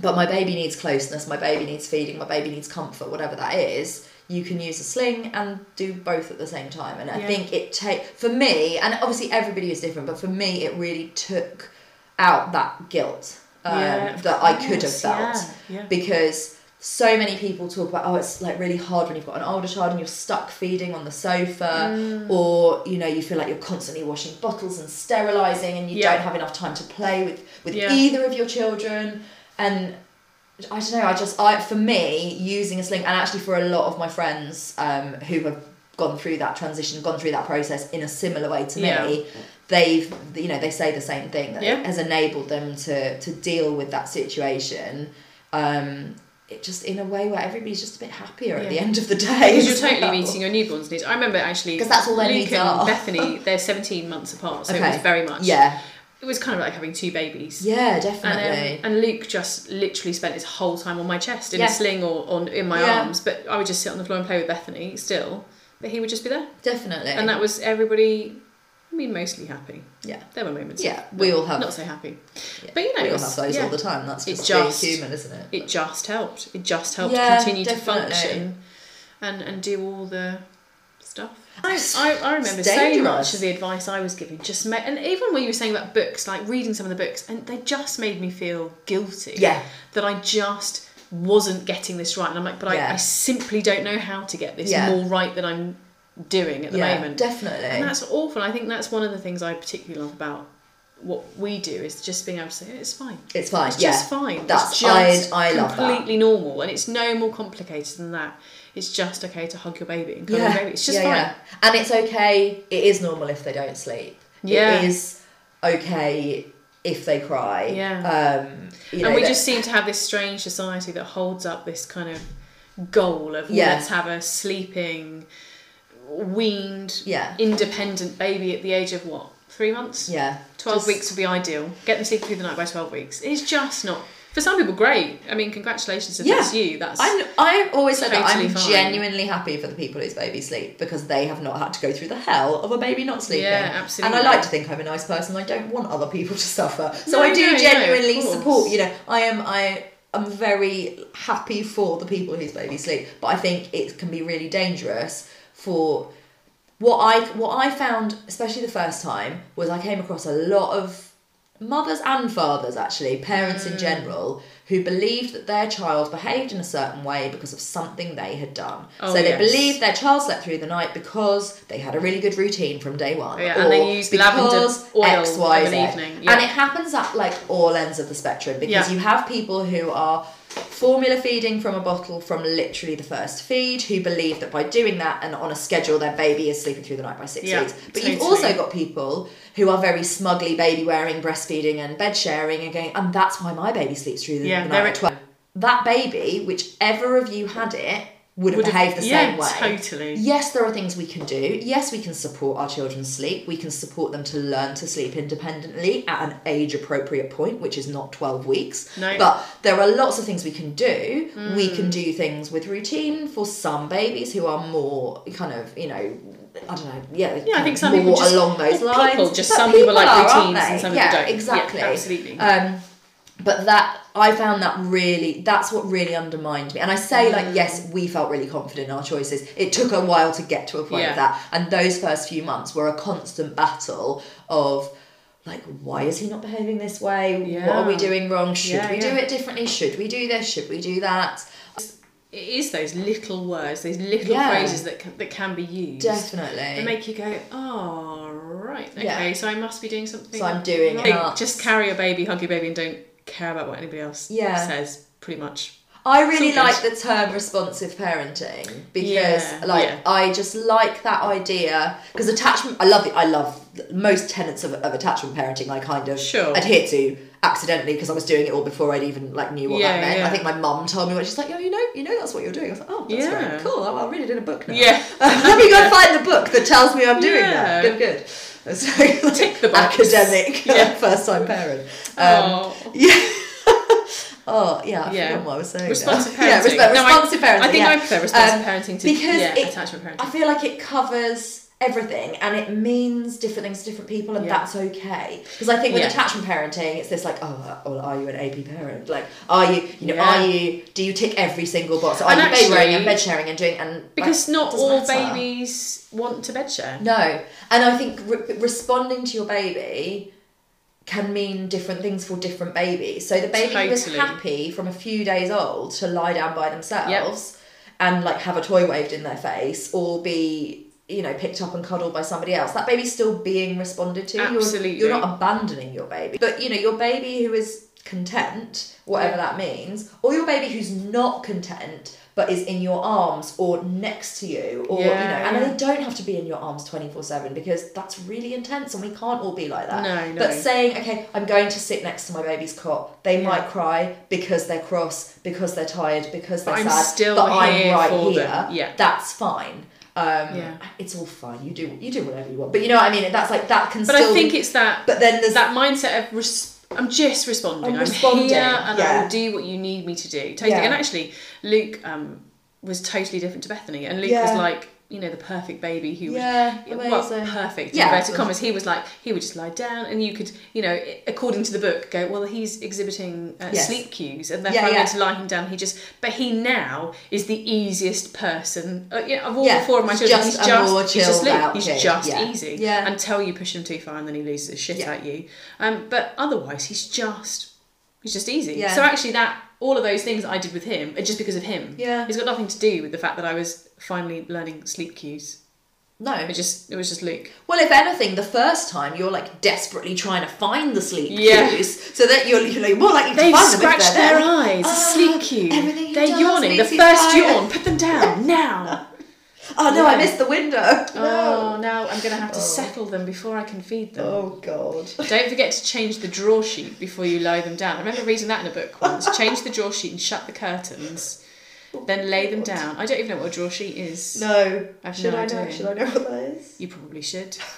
but my baby needs closeness, my baby needs feeding, my baby needs comfort, whatever that is. You can use a sling and do both at the same time. And I think it take for me, and obviously everybody is different, but for me, it really took out that guilt um, Yeah, that I could have felt yeah, yeah. because so many people talk about oh it's like really hard when you've got an older child and you're stuck feeding on the sofa Mm. or you know you feel like you're constantly washing bottles and sterilizing and you don't have enough time to play with with either of your children. And I don't know I just I for me using a sling and actually for a lot of my friends um, who have gone through that transition gone through that process in a similar way to me they've you know they say the same thing that Yeah. has enabled them to to deal with that situation um it just in a way where everybody's just a bit happier at the end of the day Because you're totally well. meeting your newborn's needs. I remember actually because that's all their Luke needs and are. Bethany, they're 17 months apart, so it was very much. yeah It was kind of like having two babies. yeah And, definitely um, and Luke just literally spent his whole time on my chest in Yeah. a sling or on in my Yeah. arms. But I would just sit on the floor and play with Bethany still. But he would just be there, definitely and that was everybody. I mean, mostly happy. yeah There were moments. Yeah, we all have- not so happy. Yeah. But you know, we all have those yeah. all the time that's just, just- being human isn't it It just helped. It just helped Yeah, continue definitely. to function and and do all the stuff. I, I, I remember so much of the advice I was giving just made, and even when you were saying about books, like reading some of the books, and they just made me feel guilty. Yeah. That I just wasn't getting this right, and I'm like, but Yeah. I, I simply don't know how to get this more right than I'm doing at the yeah moment. definitely And that's awful. I think that's one of the things I particularly love about what we do is just being able to say it's fine. it's fine It's yeah just fine. That's- it's just I- I love that. completely normal, and it's no more complicated than that. it's just okay to hug your baby and cuddle your baby. It's just yeah, fine. yeah. And it's okay. It is normal if they don't sleep. Yeah. It is okay if they cry. Yeah. Um, you know, and we just seem to have this strange society that holds up this kind of goal of Yeah. let's have a sleeping, weaned, Yeah. independent baby at the age of what? Three months? Yeah. 12 Just- weeks would be ideal. Get them sleeping through the night by 12 weeks. It's just not. For some people, great. I mean, congratulations if Yeah. that's you. That's I'm, I always said that I'm fine. genuinely happy for the people whose babies sleep because they have not had to go through the hell of a baby not sleeping. Yeah, absolutely. And I like to think I'm a nice person. I don't want other people to suffer. So No, I do no, no, genuinely course. support. You know, I am I am very happy for the people whose babies sleep, but I think it can be really dangerous for what I what I found, especially the first time, was I came across a lot of mothers and fathers actually, parents Mm. in general, who believed that their child behaved in a certain way because of something they had done. Oh, so they yes. believed their child slept through the night because they had a really good routine from day one. Yeah, and they used lavender because oil X, Y, of an Z. evening, yeah. And it happens at like all ends of the spectrum because Yeah. you have people who are formula feeding from a bottle from literally the first feed who believe that by doing that and on a schedule their baby is sleeping through the night by six Yeah, weeks but you've also got people who are very smugly baby wearing breastfeeding and bed sharing and going and that's why my baby sleeps through the, Yeah, the night at 12 that baby whichever of you had it would have behaved the yeah, same way totally. yes there are things we can do yes we can support our children's sleep we can support them to learn to sleep independently at an age appropriate point which is not 12 weeks No. but there are lots of things we can do we Mm. can do things with routine for some babies who are more kind of you know I don't know. Yeah, Yeah, I think some more people just- along those lines. people, just But some people like are, routines and some yeah, people don't. Yeah, Exactly. absolutely. Um, but that I found that really that's what really undermined me. And I say Mm. like yes, we felt really confident in our choices. It took a while to get to a point Yeah. of that, and those first few months were a constant battle of. Like, why is he not behaving this way? What are we doing wrong? Should Yeah, we do it differently? Should we do this? Should we do that? It is those little words, those little Yeah. phrases that can, that can be used. Definitely. They make you go, oh, right, okay, Yeah. so I must be doing something. So I'm doing wrong." it. Just carry a baby, hug your baby, and don't care about what anybody else Yeah. says, pretty much. I really like the term responsive parenting because, Yeah, like, yeah. I just like that idea because attachment. I love it. I love most tenets of, of attachment parenting. I kind of Sure. adhere to accidentally because I was doing it all before I'd even like knew what Yeah, that meant. yeah. I think my mum told me when she's like, "Oh, you know, you know that's what you're doing." I was like, "Oh, that's Yeah. very cool. I'll, I'll read it in a book now." Yeah. Let me go find the book that tells me I'm doing that. Good, good. Like, Tick the box. academic, Yeah. first time parent. Um, oh. yeah. oh yeah, I Yeah. forgot what I was saying. now. Responsive parenting. Yeah, resp- No, I- responsive parenting. I think yeah. I prefer responsive Um, parenting to because yeah, it- attachment parenting. I feel like it covers everything and it means different things to different people and Yeah. that's okay because i think with Yeah. attachment parenting it's this like oh well, are you an ap parent like are you you know Yeah. are you do you tick every single box are And you baby actually- and bed sharing and doing and because not doesn't all matter. babies want to bed share. no and i think re- responding to your baby can mean different things for different babies so the baby Totally. happy from a few days old to lie down by themselves and like have a toy waved in their face or be you know picked up and cuddled by somebody else that baby's still being responded to You're- Absolutely. you're, not abandoning your baby but you know your baby who is content whatever that means or your baby who's not content but is in your arms or next to you or you know and yeah. they don't have to be in your arms 24/7 because that's really intense and we can't all be like that No, no. but saying okay i'm going to sit next to my baby's cot they Yeah. might cry because they're cross because they're tired because they're But I'm sad still but i'm right here them. Yeah. that's fine um Yeah. it's all fine you do you do whatever you want but you know what i mean that's like that can But still I think it's that but then there's that mindset of res- I'm just responding. I'm I'm, responding, here and I will do what you need me to do. Totally. Yeah. And actually, Luke um, was totally different to Bethany, and Luke Yeah. was like you know the perfect baby who Yeah, would well perfect Yeah, in inverted commas. He was like he would just lie down, and you could you know according to the book go well he's exhibiting uh, Yes. sleep cues, and therefore Yeah, I'm yeah. going to lie him down. He just but he now is the easiest person. Uh, you know, of all Yeah, four of my children, just he's just he's just He's kid. just easy Yeah. until you push him too far and then he loses his shit at you. Um, but otherwise, he's just he's just easy. Yeah. So actually, that all of those things I did with him are just because of him. Yeah. It's got nothing to do with the fact that I was finally learning sleep cues. No. It just it was just Luke. Well, if anything, the first time you're like desperately trying to find the sleep Yeah. cues so that you're, you're like, more likely to They've find them scratched they're their eyes. Ah, sleep cue. everything he They're yawning. The first tired. yawn. Put them down now. Oh no, I missed the window. Oh, now I'm going to have to oh. settle them before I can feed them. Oh god. Don't forget to change the draw sheet before you lie them down. I remember reading that in a book once. Change the draw sheet and shut the curtains. Oh, then lay them down. I don't even know what a draw sheet is. No. I've Should no I know? idea. Should I know what that is? You probably should.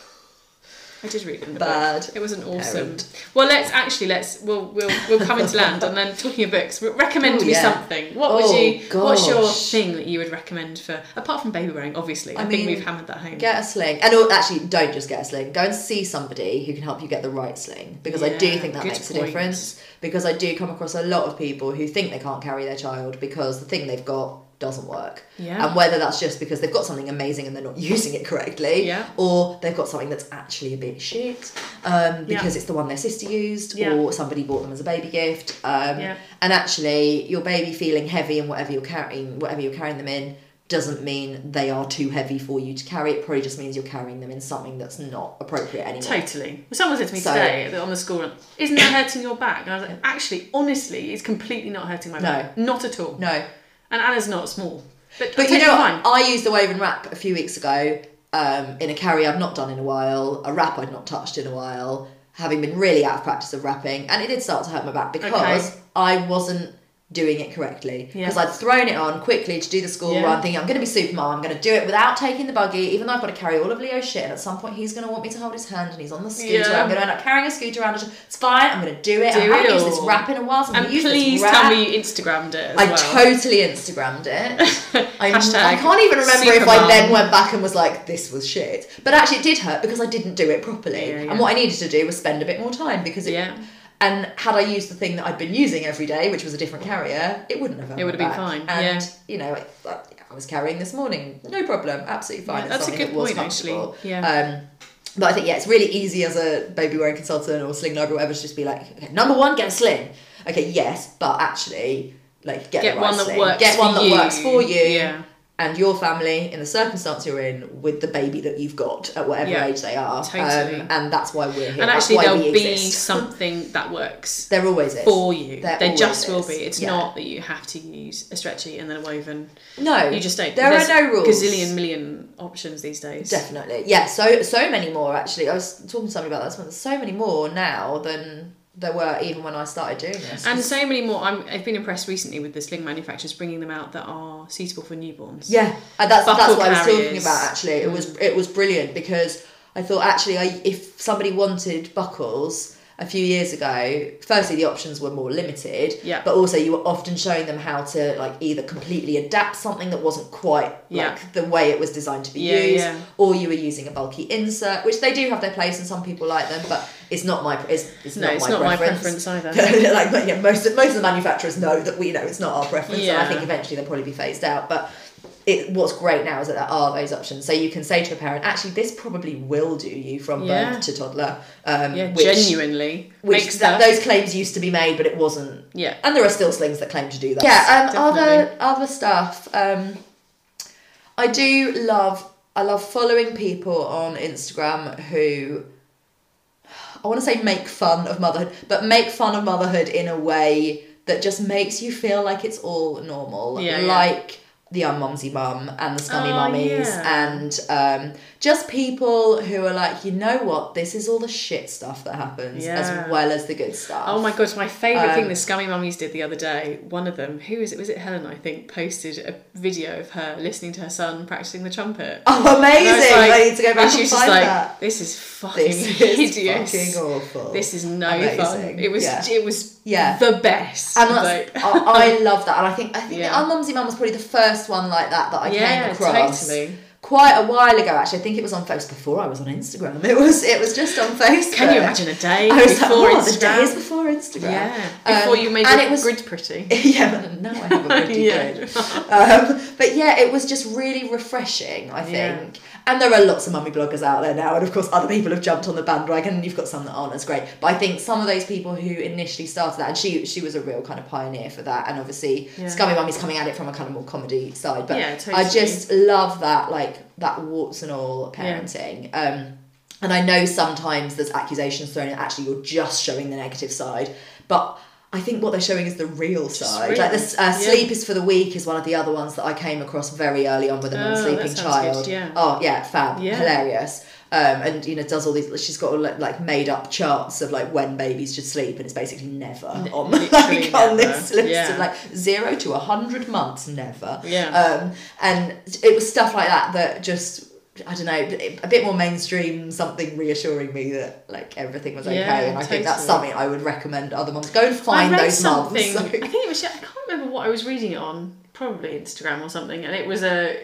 I did read it in the Bad book. It was an awesome. parent. Well, let's actually let's we'll we'll we'll come into land and then talking of books. Recommend Oh, me yeah. something. What would Oh, you? What's your thing that you would recommend for apart from baby wearing? Obviously, I, I think mean, we've hammered that home. Get a sling, and or, actually, don't just get a sling. Go and see somebody who can help you get the right sling, because I do think that makes a difference. Because I do come across a lot of people who think they can't carry their child because the thing they've got doesn't work. Yeah. And whether that's just because they've got something amazing and they're not using it correctly, Yeah. or they've got something that's actually a bit shit um, because Yeah. it's the one their sister used, Yeah. or somebody bought them as a baby gift. Um, Yeah. And actually, your baby feeling heavy and whatever you're carrying, whatever you're carrying them in, doesn't mean they are too heavy for you to carry. It probably just means you're carrying them in something that's not appropriate anymore. Totally. Someone said to me So- today on the school run, "Isn't that hurting your back?" And I was like, "Actually, honestly, it's completely not hurting my back. No, Not at all. No, And Anna's not small, but, but you know, what? I used the woven wrap a few weeks ago um, in a carry I'd not done in a while, a wrap I'd not touched in a while, having been really out of practice of wrapping, and it did start to hurt my back because Okay. I wasn't doing it correctly Yeah. because I'd thrown it on quickly to do the school Yeah. run thinking I'm going to be super mom I'm going to do it without taking the buggy even though I've got to carry all of Leo's shit and at some point he's going to want me to hold his hand and he's on the scooter Yeah. I'm going to end up carrying a scooter around it's fine I'm going to do it Do I haven't it used this wrap in a while so I'm and going to use please tell me you Instagrammed it as I well. totally Instagrammed it. I, I can't even remember if I then went back and was like, this was shit. But actually, it did hurt because I didn't do it properly. Yeah, yeah. And what I needed to do was spend a bit more time because it. And had I used the thing that I'd been using every day, which was a different carrier, it wouldn't have. It would have been back. fine, And yeah. you know, I, I was carrying this morning, no problem, absolutely fine. Yeah, that's a good that point, actually. Yeah. Um, but I think yeah, it's really easy as a baby wearing consultant or sling library or whatever to just be like, okay, number one, get a sling. Okay, yes, but actually, like get, Get the right one that sling. works Get one for that you. works for you Yeah. And your family in the circumstance you're in with the baby that you've got at whatever Yeah, age they are. totally. Um, and that's why we're here. And actually, there'll be something that works There always is. for you. There There, just will be. It's Yeah. not that you have to use a stretchy and then a woven. No, You just don't. There There's are no rules. Gazillion million options these days. Definitely, yeah. So so many more actually. I was talking to somebody about this one. There's so many more now than there were even when I started doing this. And so many more. I'm, I've been impressed recently with the sling manufacturers bringing them out that are suitable for newborns. Yeah, and that's Buckle that's what I was talking about. Actually, it was it was brilliant because I thought actually, I, if somebody wanted buckles a few years ago, firstly the options were more limited. Yeah. But also you were often showing them how to like either completely adapt something that wasn't quite Yeah. the way it was designed to be Yeah, used, yeah. or you were using a bulky insert, which they do have their place and some people like them, but it's not my it's, it's No, not it's my not my preference. preference either. like yeah, most of, most of the manufacturers know that we know it's not our preference, and I think eventually they'll probably be phased out. But it, what's great now is that there are those options, so you can say to a parent, actually, this probably will do you from Yeah. birth to toddler. Um, Yeah, which, genuinely. Which makes that, those claims used to be made, but it wasn't. Yeah. And there are still slings that claim to do that. Yeah. Um, other other stuff. Um, I do love. I love following people on Instagram who I want to say make fun of motherhood, but make fun of motherhood in a way that just makes you feel like it's all normal. Yeah, yeah. like the unmumsy mum and the scummy Oh, mummies yeah. and um, just people who are like, you know what, this is all the shit stuff that happens Yeah. as well as the good stuff. Oh my god, my favourite Um, thing the Scummy Mummies did the other day, one of them, who is it? Was it Helen, I think, posted a video of her listening to her son practicing the trumpet. Oh, amazing! like- I need to go back and and, she was just find like, that. this is fucking This is hideous. fucking awful. This is no fun. It was Yeah. it was Yeah. the best. And that's, Like- I, I love that, and I think I think Yeah. the Unmumsy Mum was probably the first one like that that I Yeah, came across. totally. Quite a while ago, actually. I think it was on Facebook before I was on Instagram. It was it was just on Facebook. Can you imagine a day I was before like, oh, the days before Instagram. Yeah, Um, before you made and your it was grid pretty. yeah, but now I have a pretty Yeah. grid. Um, but yeah, it was just really refreshing, I Yeah. And there are lots of mummy bloggers out there now, and of course, other people have jumped on the bandwagon, and you've got some that aren't as great. But I think some of those people who initially started that, and she she was a real kind of pioneer for that, and obviously, Yeah. Scummy Mummy's coming at it from a kind of more comedy side. But Yeah, I just love that, like that warts and all parenting. Um, and I know sometimes there's accusations thrown at actually you're just showing the negative side, but I think what they're showing is the real side. real. Like this, uh, Yeah. sleep is for the weak is one of the other ones that I came across very early on with a Oh, non-sleeping that sounds good, child. yeah. Oh yeah, fab, Yeah. hilarious. Um, and you know does all these. She's got all, like, made up charts of like when babies should sleep, and it's basically never on like on this list Yeah. of like zero to a hundred months, never. Yeah. Um, and it was stuff like that that just I don't know a bit more mainstream, something reassuring me that like everything was okay, Yeah, and I think that's something I would recommend other moms go and find those so- I think it was. I can't remember what I was reading it on. Probably Instagram or something, and it was a.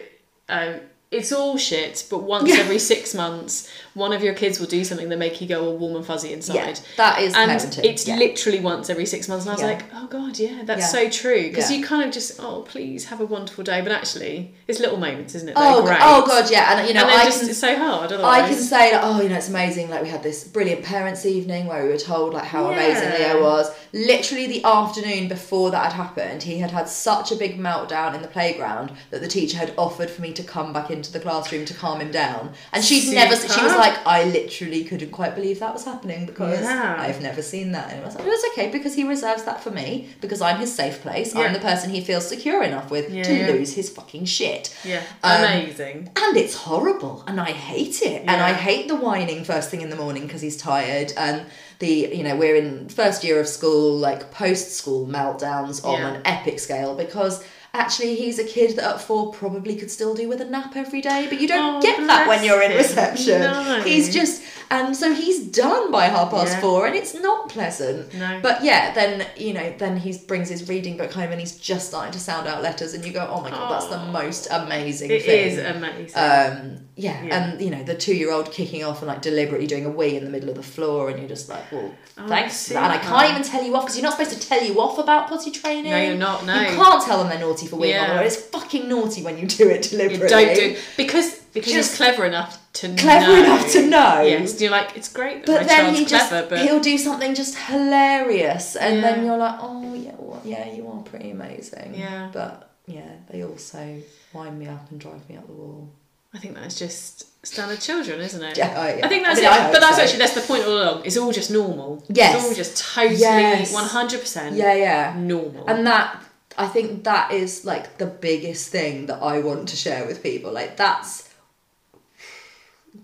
a it's all shit, but once Yeah. every six months, one of your kids will do something that make you go all warm and fuzzy inside. Yeah, that is and parenting. it's yeah. literally once every six months, and I was Yeah. like, oh god, yeah, that's so true. Because you kind of just, oh please have a wonderful day, but actually, it's little moments, isn't it? Oh, great. oh god, yeah, and you know and I just can it's so hard. I can say like, oh, you know, it's amazing. Like we had this brilliant parents' evening where we were told like how amazing. Leo was. Literally the afternoon before that had happened, he had had such a big meltdown in the playground that the teacher had offered for me to come back into the classroom to calm him down. And she'd never. She was Super. Like, I literally couldn't quite believe that was happening because Yeah. I've never seen that. And I was like, it's okay because he reserves that for me because I'm his safe place. Yeah. I'm the person he feels secure enough with Yeah, to lose his fucking shit yeah, Um, amazing. and it's horrible and i hate it and i hate the whining first thing in the morning because he's tired and the you know we're in first year of school like post school meltdowns on Yeah. an epic scale because actually he's a kid that at four probably could still do with a nap every day but you don't Oh, get that when you're in reception No. he's just and so he's done by half past Yeah. four and it's not pleasant No. but yeah then you know then he brings his reading book home and he's just starting to sound out letters and you go oh my god that's the Oh. most amazing It thing is amazing. um, yeah, Yeah. and you know the two-year-old kicking off and like deliberately doing a wee in the middle of the floor, and you're just like, well, Oh, thanks for that. And I can't even tell you off because you're not supposed to tell you off about potty training. No, you're not, no. you can't tell them they're naughty for weeing Yeah. on. The road. It's fucking naughty when you do it deliberately. you don't do because because Just he's clever enough to know clever know. enough to know. Yes, you're like it's great But then he just clever, but he'll do something just hilarious, and then you're like, oh yeah, well, yeah, you are pretty amazing. Yeah. But yeah, they also wind me up and drive me up the wall. I think that's just standard children, isn't it? Yeah, oh, yeah. I think that's I mean, it. But that's so. actually that's the point all along. It's all just normal. Yes. It's all just totally one hundred percent Yeah, yeah. normal. And that I think that is like the biggest thing that I want to share with people. Like that's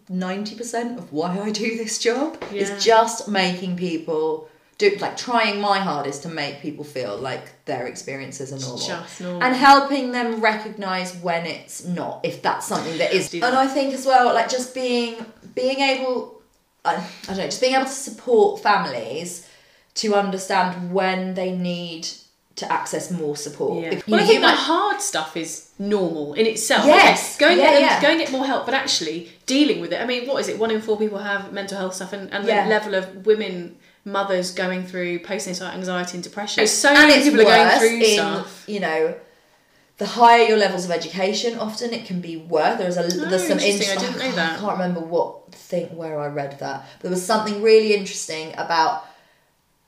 ninety percent of why I do this job. Yeah. Is just making people do like trying my hardest to make people feel like their experiences are normal. just normal. And helping them recognise when it's not, if that's something that is. And. I think as well, like just being being able, I, I don't know, just being able to support families to understand when they need to access more support. Yeah. If- Well, I think you the might- hard stuff is normal in itself. Yes. Okay, go and Yeah, get yeah. go and get more help, but actually dealing with it. I mean, what is it? One in four people have mental health stuff, and, and Yeah. the level of women mothers going through postnatal anxiety and depression. So and many people are going through in, stuff. You know, the higher your levels of education, often it can be worse. There's a there's some interesting. I didn't know that. I can't remember what thing where I read that. There was something really interesting about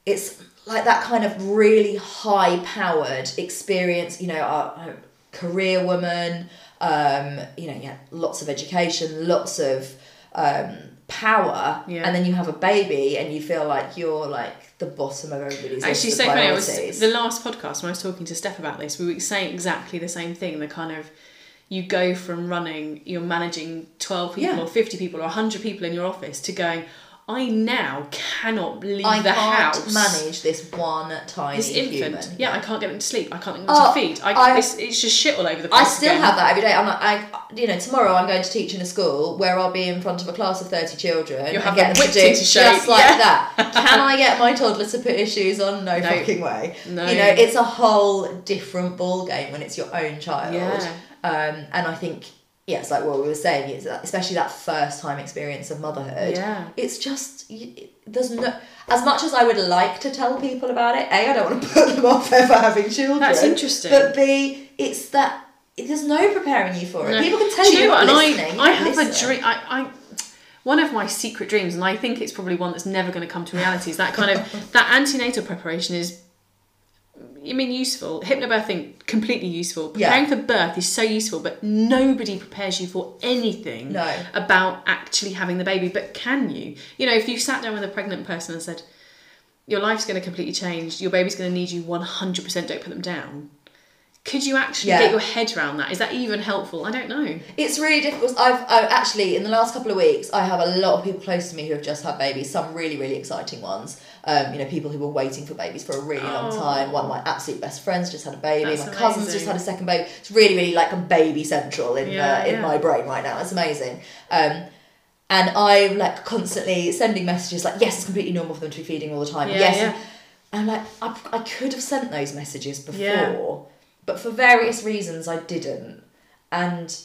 it's like that kind of really high powered experience. You know, a, career woman. Um, you know, yeah, lots of education, lots of um, power, Yeah. and then you have a baby, and you feel like you're like the bottom of everybody's Actually, so funny. I was the last podcast when I was talking to Steph about this. We were saying exactly the same thing. The kind of you go from running, you're managing twelve people Yeah. or fifty people or hundred people in your office to going. I now cannot leave I the can't house. manage this one tiny this infant. human. Yeah, I can't get them to sleep. I can't get them Oh, to feed. I, I- it's, it's just shit all over the place. I still again. have that every day. I'm like, I, you know, tomorrow I'm going to teach in a school where I'll be in front of a class of 30 children You'll and get them them to whipped do into shape, just like yeah. that. Can I get my toddler to put his shoes on? No, No. fucking way. No. You know, it's a whole different ball game when it's your own child. Yeah. Um, and I think, yeah, it's like what we were saying, it's especially that first time experience of motherhood. Yeah. It's just, there's no, as much as I would like to tell people about it, A, I don't want to put them off ever having children. That's interesting. But B, it's that, there's no preparing you for it. No. People can tell Do you, you know what? listening. I, I have don't a dream. I, I, one of my secret dreams, and I think it's probably one that's never going to come to reality, is that kind of that antenatal preparation is I mean, useful. Hypnobirthing, completely useful. Yeah. Preparing for birth is so useful, but nobody prepares you for anything No. about actually having the baby. But can you? You know, if you sat down with a pregnant person and said, your life's going to completely change, your baby's going to need you 100%, don't put them down. Could you actually Yeah. get your head around that? Is that even helpful? I don't know. It's really difficult. I've, I've actually in the last couple of weeks, I have a lot of people close to me who have just had babies. Some really, really exciting ones. Um, you know, people who were waiting for babies for a really long Oh. time. One of my absolute best friends just had a baby. That's my cousin's just had a second baby. It's really, really like a baby central in Yeah, uh, in yeah. my brain right now. It's amazing. Um, and I'm like constantly sending messages like, yes, it's completely normal for them to be feeding all the time. Yes, and I'm like, I, I could have sent those messages before. But for various reasons I didn't. And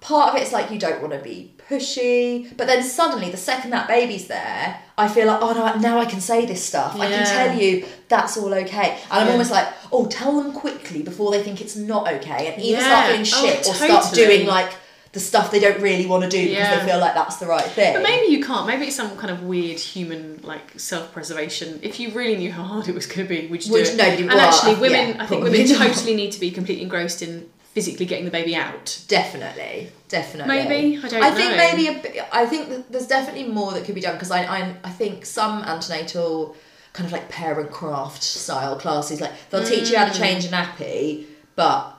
part of it is like you don't want to be pushy, but then suddenly the second that baby's there, I feel like, oh no, now I can say this stuff. I can tell you that's all okay. And I'm Yeah. almost like, oh, tell them quickly before they think it's not okay, and either Yeah. start feeling Oh, shit or start doing like the stuff they don't really want to do because Yeah. they feel like that's the right thing. But maybe you can't. Maybe it's some kind of weird human like self-preservation. If you really knew how hard it was going to be, would you Which do it? and actually, yeah, women. I think women totally need to be completely engrossed in physically getting the baby out. Definitely, definitely. Maybe I don't I know. think maybe a bit, I think there's definitely more that could be done because I, I I think some antenatal kind of like parent craft style classes like they'll teach you how to Mm. change a nappy, but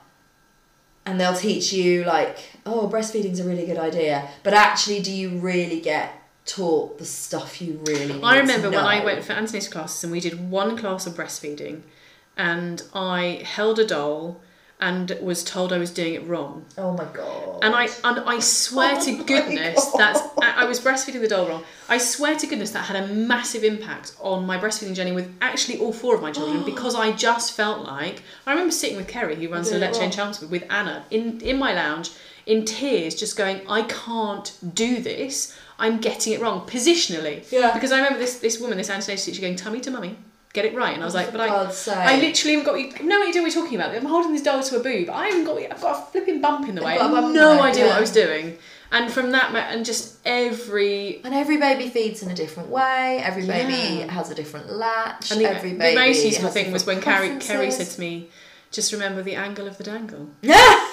and they'll teach you like oh breastfeeding's a really good idea, but actually do you really get taught the stuff you really need I remember when I went for antenatal classes and we did one class of breastfeeding, and I held a doll and was told I was doing it wrong. oh my god And I and I swear Oh to goodness that's I I was breastfeeding the doll wrong. I swear to goodness that had a massive impact on my breastfeeding journey with actually all four of my children because I just felt like I remember sitting with Kerry who runs the Lecce in. Chelmsford with Anna in in my lounge in tears just going I can't do this. I'm getting it wrong positionally. Yeah. Because I remember this this woman this antenatal teacher going tummy to mummy get it right and I was like but I I literally haven't got you no idea what you're talking about. I'm holding this doll to a boob. I haven't got I've got a flipping bump in the way. I have no way, idea what. I was doing. And from that, and just every. And every baby feeds in a different way. Every baby Yeah. has a different latch. And the, every the most useful thing was when Carrie, Kerry said to me, just remember the angle of the dangle.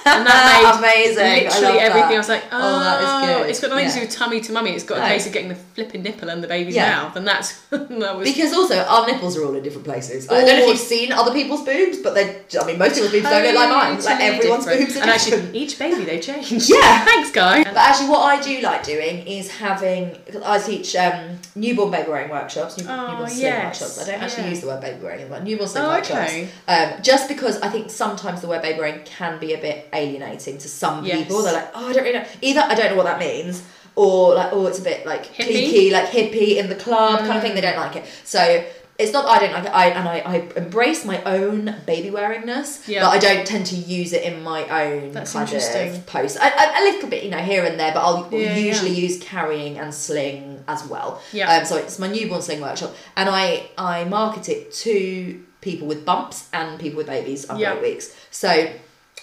and that made amazing. I Literally love everything. that. I was like, oh, Oh, that is good. It's got nothing to do Yeah. with tummy to mummy. It's got a No. case of getting the flipping nipple in the baby's Yeah. mouth. And that's. that was. Because also our nipples are all in different places. I don't know if you've seen other people's boobs, but they I mean most people's boobs don't look like mine. Like everyone's different. boobs are And different. actually, each baby they change. Yeah. Thanks, guy. But actually, what I do like doing is having. I teach um, newborn baby wearing workshops, new, Oh, newborn yes. workshops. I don't actually Yeah. use the word baby wearing, but newborn sling Oh, workshops. okay. Um, just because I think sometimes the word baby wearing can be a bit alienating to some Yes. people. They're like, oh, I don't really know. Either I don't know what that means, or like, oh, it's a bit like Hippie? cliquey, like hippie in the club kind of thing. They don't like it. So. It's not that I don't like it, I, and I, I embrace my own baby wearingness, Yeah. but I don't tend to use it in my own That's kind of post. I, I, a little bit, you know, here and there, but I'll Yeah, usually use carrying and sling as well. Yeah. Um, so it's my newborn sling workshop, and I I market it to people with bumps and people with babies under Yeah. eight weeks. So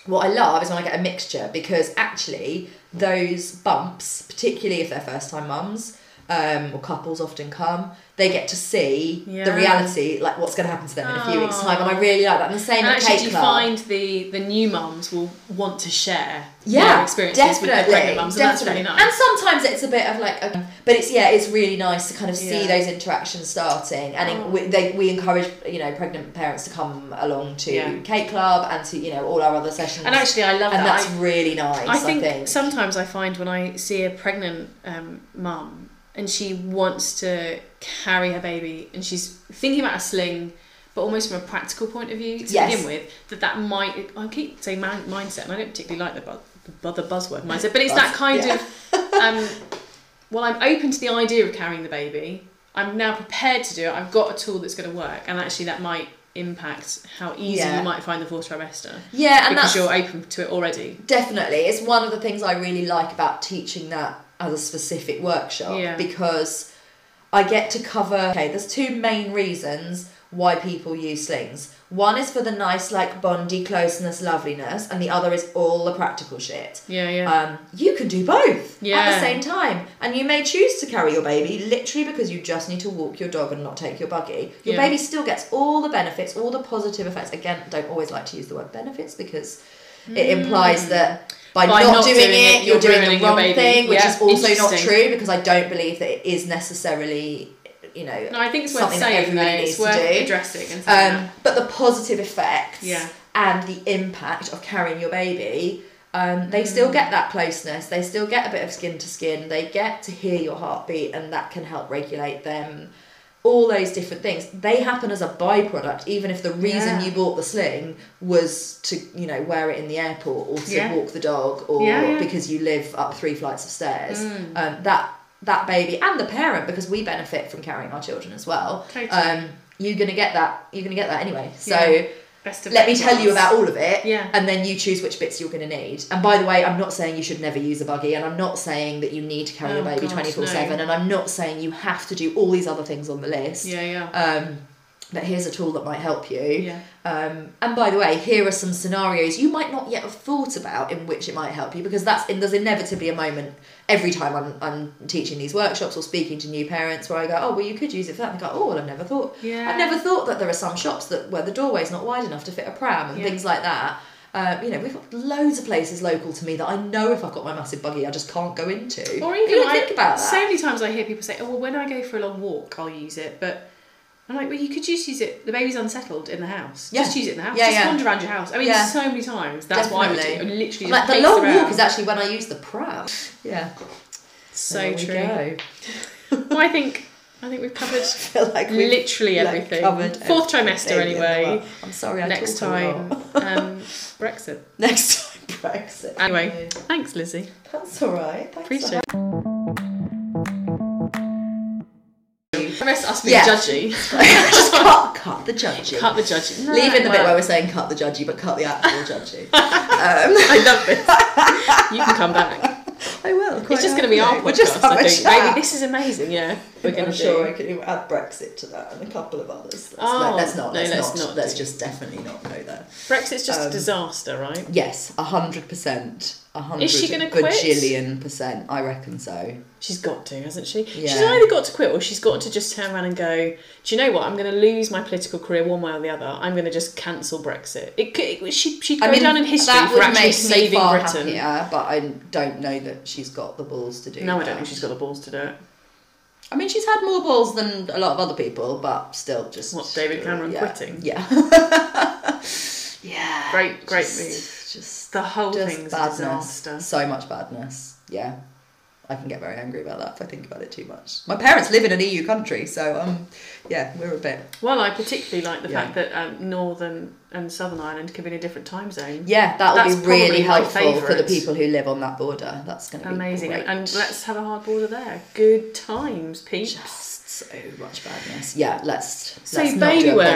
what I love is when I get a mixture because actually those bumps, particularly if they're first time mums. Um, or couples often come. They get to see the reality, like what's going to happen to them in a few weeks' time, and I really like that. And the same And at actually, do you find the the new mums will want to share yeah, their experiences definitely, with the pregnant mums, and that's definitely. really nice. And sometimes it's a bit of like, a, but it's yeah, it's really nice to kind of see Yeah. those interactions starting, and it, Oh. we, they, we encourage you know pregnant parents to come along to Yeah. Cake Club and to you know all our other sessions. And actually, I love that. and that. that's really nice. I think, sometimes I find when I see a pregnant um, mum and she wants to carry her baby and she's thinking about a sling, but almost from a practical point of view to Yes. begin with, that that might I keep saying man, mindset, and I don't particularly like the bu- the, the buzzword mindset, but it's that kind yeah. of um, well, I'm open to the idea of carrying the baby. I'm now prepared to do it. I've got a tool that's going to work, and actually that might impact how easy Yeah. you might find the fourth trimester yeah, and because that's you're open to it already. Definitely. It's one of the things I really like about teaching that as a specific workshop Yeah. because I get to cover okay, there's two main reasons why people use slings. One is for the nice, like, bondy closeness, loveliness, and the other is all the practical shit. Yeah, yeah. Um, you can do both at the same time. And you may choose to carry your baby literally because you just need to walk your dog and not take your buggy. Your Yeah. baby still gets all the benefits, all the positive effects. Again, don't always like to use the word benefits because it implies that by, Mm. By not, not doing, doing it, you're, you're doing the wrong baby. thing, which Yeah, is also not true because I don't believe that it is necessarily, you know, no, I think it's worth something that saying though. everybody It's needs to worth do. addressing Um, but the positive effects Yeah. and the impact of carrying your baby, um, they still get that closeness. They still get a bit of skin to skin. They get to hear your heartbeat, and that can help regulate them. All those different things. They happen as a byproduct, even if the reason Yeah. you bought the sling was to, you know, wear it in the airport or to Yeah. walk the dog or Yeah, because you live up three flights of stairs. Mm. Um, that that baby and the parent, because we benefit from carrying our children as well. Totally. Um, you're gonna get that. You're gonna get that anyway. So. Best of let me tell you about all of it. Yeah. And then you choose which bits you're gonna need. And by the way, I'm not saying you should never use a buggy, and I'm not saying that you need to carry Oh, your baby twenty four seven, no. and I'm not saying you have to do all these other things on the list. Yeah, yeah. Um, but here's a tool that might help you. Yeah. Um, and by the way, here are some scenarios you might not yet have thought about in which it might help you because that's and there's inevitably a moment every time I'm, I'm teaching these workshops or speaking to new parents where I go, oh well, you could use it for that. And they go, oh well, I've never thought. Yeah. I've never thought that there are some shops that where the doorway's not wide enough to fit a pram and Yeah. things like that. Uh, you know, we've got loads of places local to me that I know if I've got my massive buggy, I just can't go into. Or even don't think about that. so many times I hear people say, "Oh well, when I go for a long walk, I'll use it." But I'm like, "Well, you could just use it. The baby's unsettled in the house. Yeah. Just use it in the house. Yeah, just yeah. wander around your house." I mean, Yeah. so many times. That's why I would do. I literally like the long around. walk is actually when I use the pram. Yeah. so true. go. Well, I think I think we've covered like we've, literally everything. Fourth trimester, anyway. I'm sorry. I Next time, um, Brexit. Next time, Brexit. Anyway, thanks, Lizzie. that's all right. Thanks Appreciate. for The rest of us being Yeah. judgy. Just cut, cut the judgy. Cut the judgy. No, Leave in the bit where we're saying cut the judgy, but cut the actual judgy. um, I love this. You can come back. I will. It's just going to be our We'll just podcast. have I a think. chat. Maybe this is amazing. Yeah, we're going I'm to sure do. I could add Brexit to that and a couple of others. Let's, Oh, let, us not. no, Let's, let's not. not Let's just definitely not go there. Brexit's just a Um, disaster, right? Yes, a hundred percent. A hundred Is she gonna quit? bajillion percent. I reckon so. She's got to, hasn't she? She's Yeah. either got to quit or she's got to just turn around and go. Do you know what? I'm going to lose my political career one way or the other. I'm going to just cancel Brexit. It could. It, she she'd go down in history that for would actually make me saving far Britain. Happier, but I don't know that she's got the balls to do. It. No, I that. don't think she's got the balls to do it. I mean, she's had more balls than a lot of other people, but still, just What, David Cameron yeah. quitting? Yeah. yeah. Great, great just, move. Just The whole just thing's badness. disaster. So much badness. Yeah. I can get very angry about that if I think about it too much. My parents live in an EU country, so um, yeah, we're a bit. Well, I particularly like the Yeah. fact that um, Northern and Southern Ireland can be in a different time zone. Yeah, that will be really helpful for the people who live on that border. That's going to be Amazing. Great. And let's have a hard border there. Good times, peeps. just so much badness. Yeah, let's. So let's baby a wear.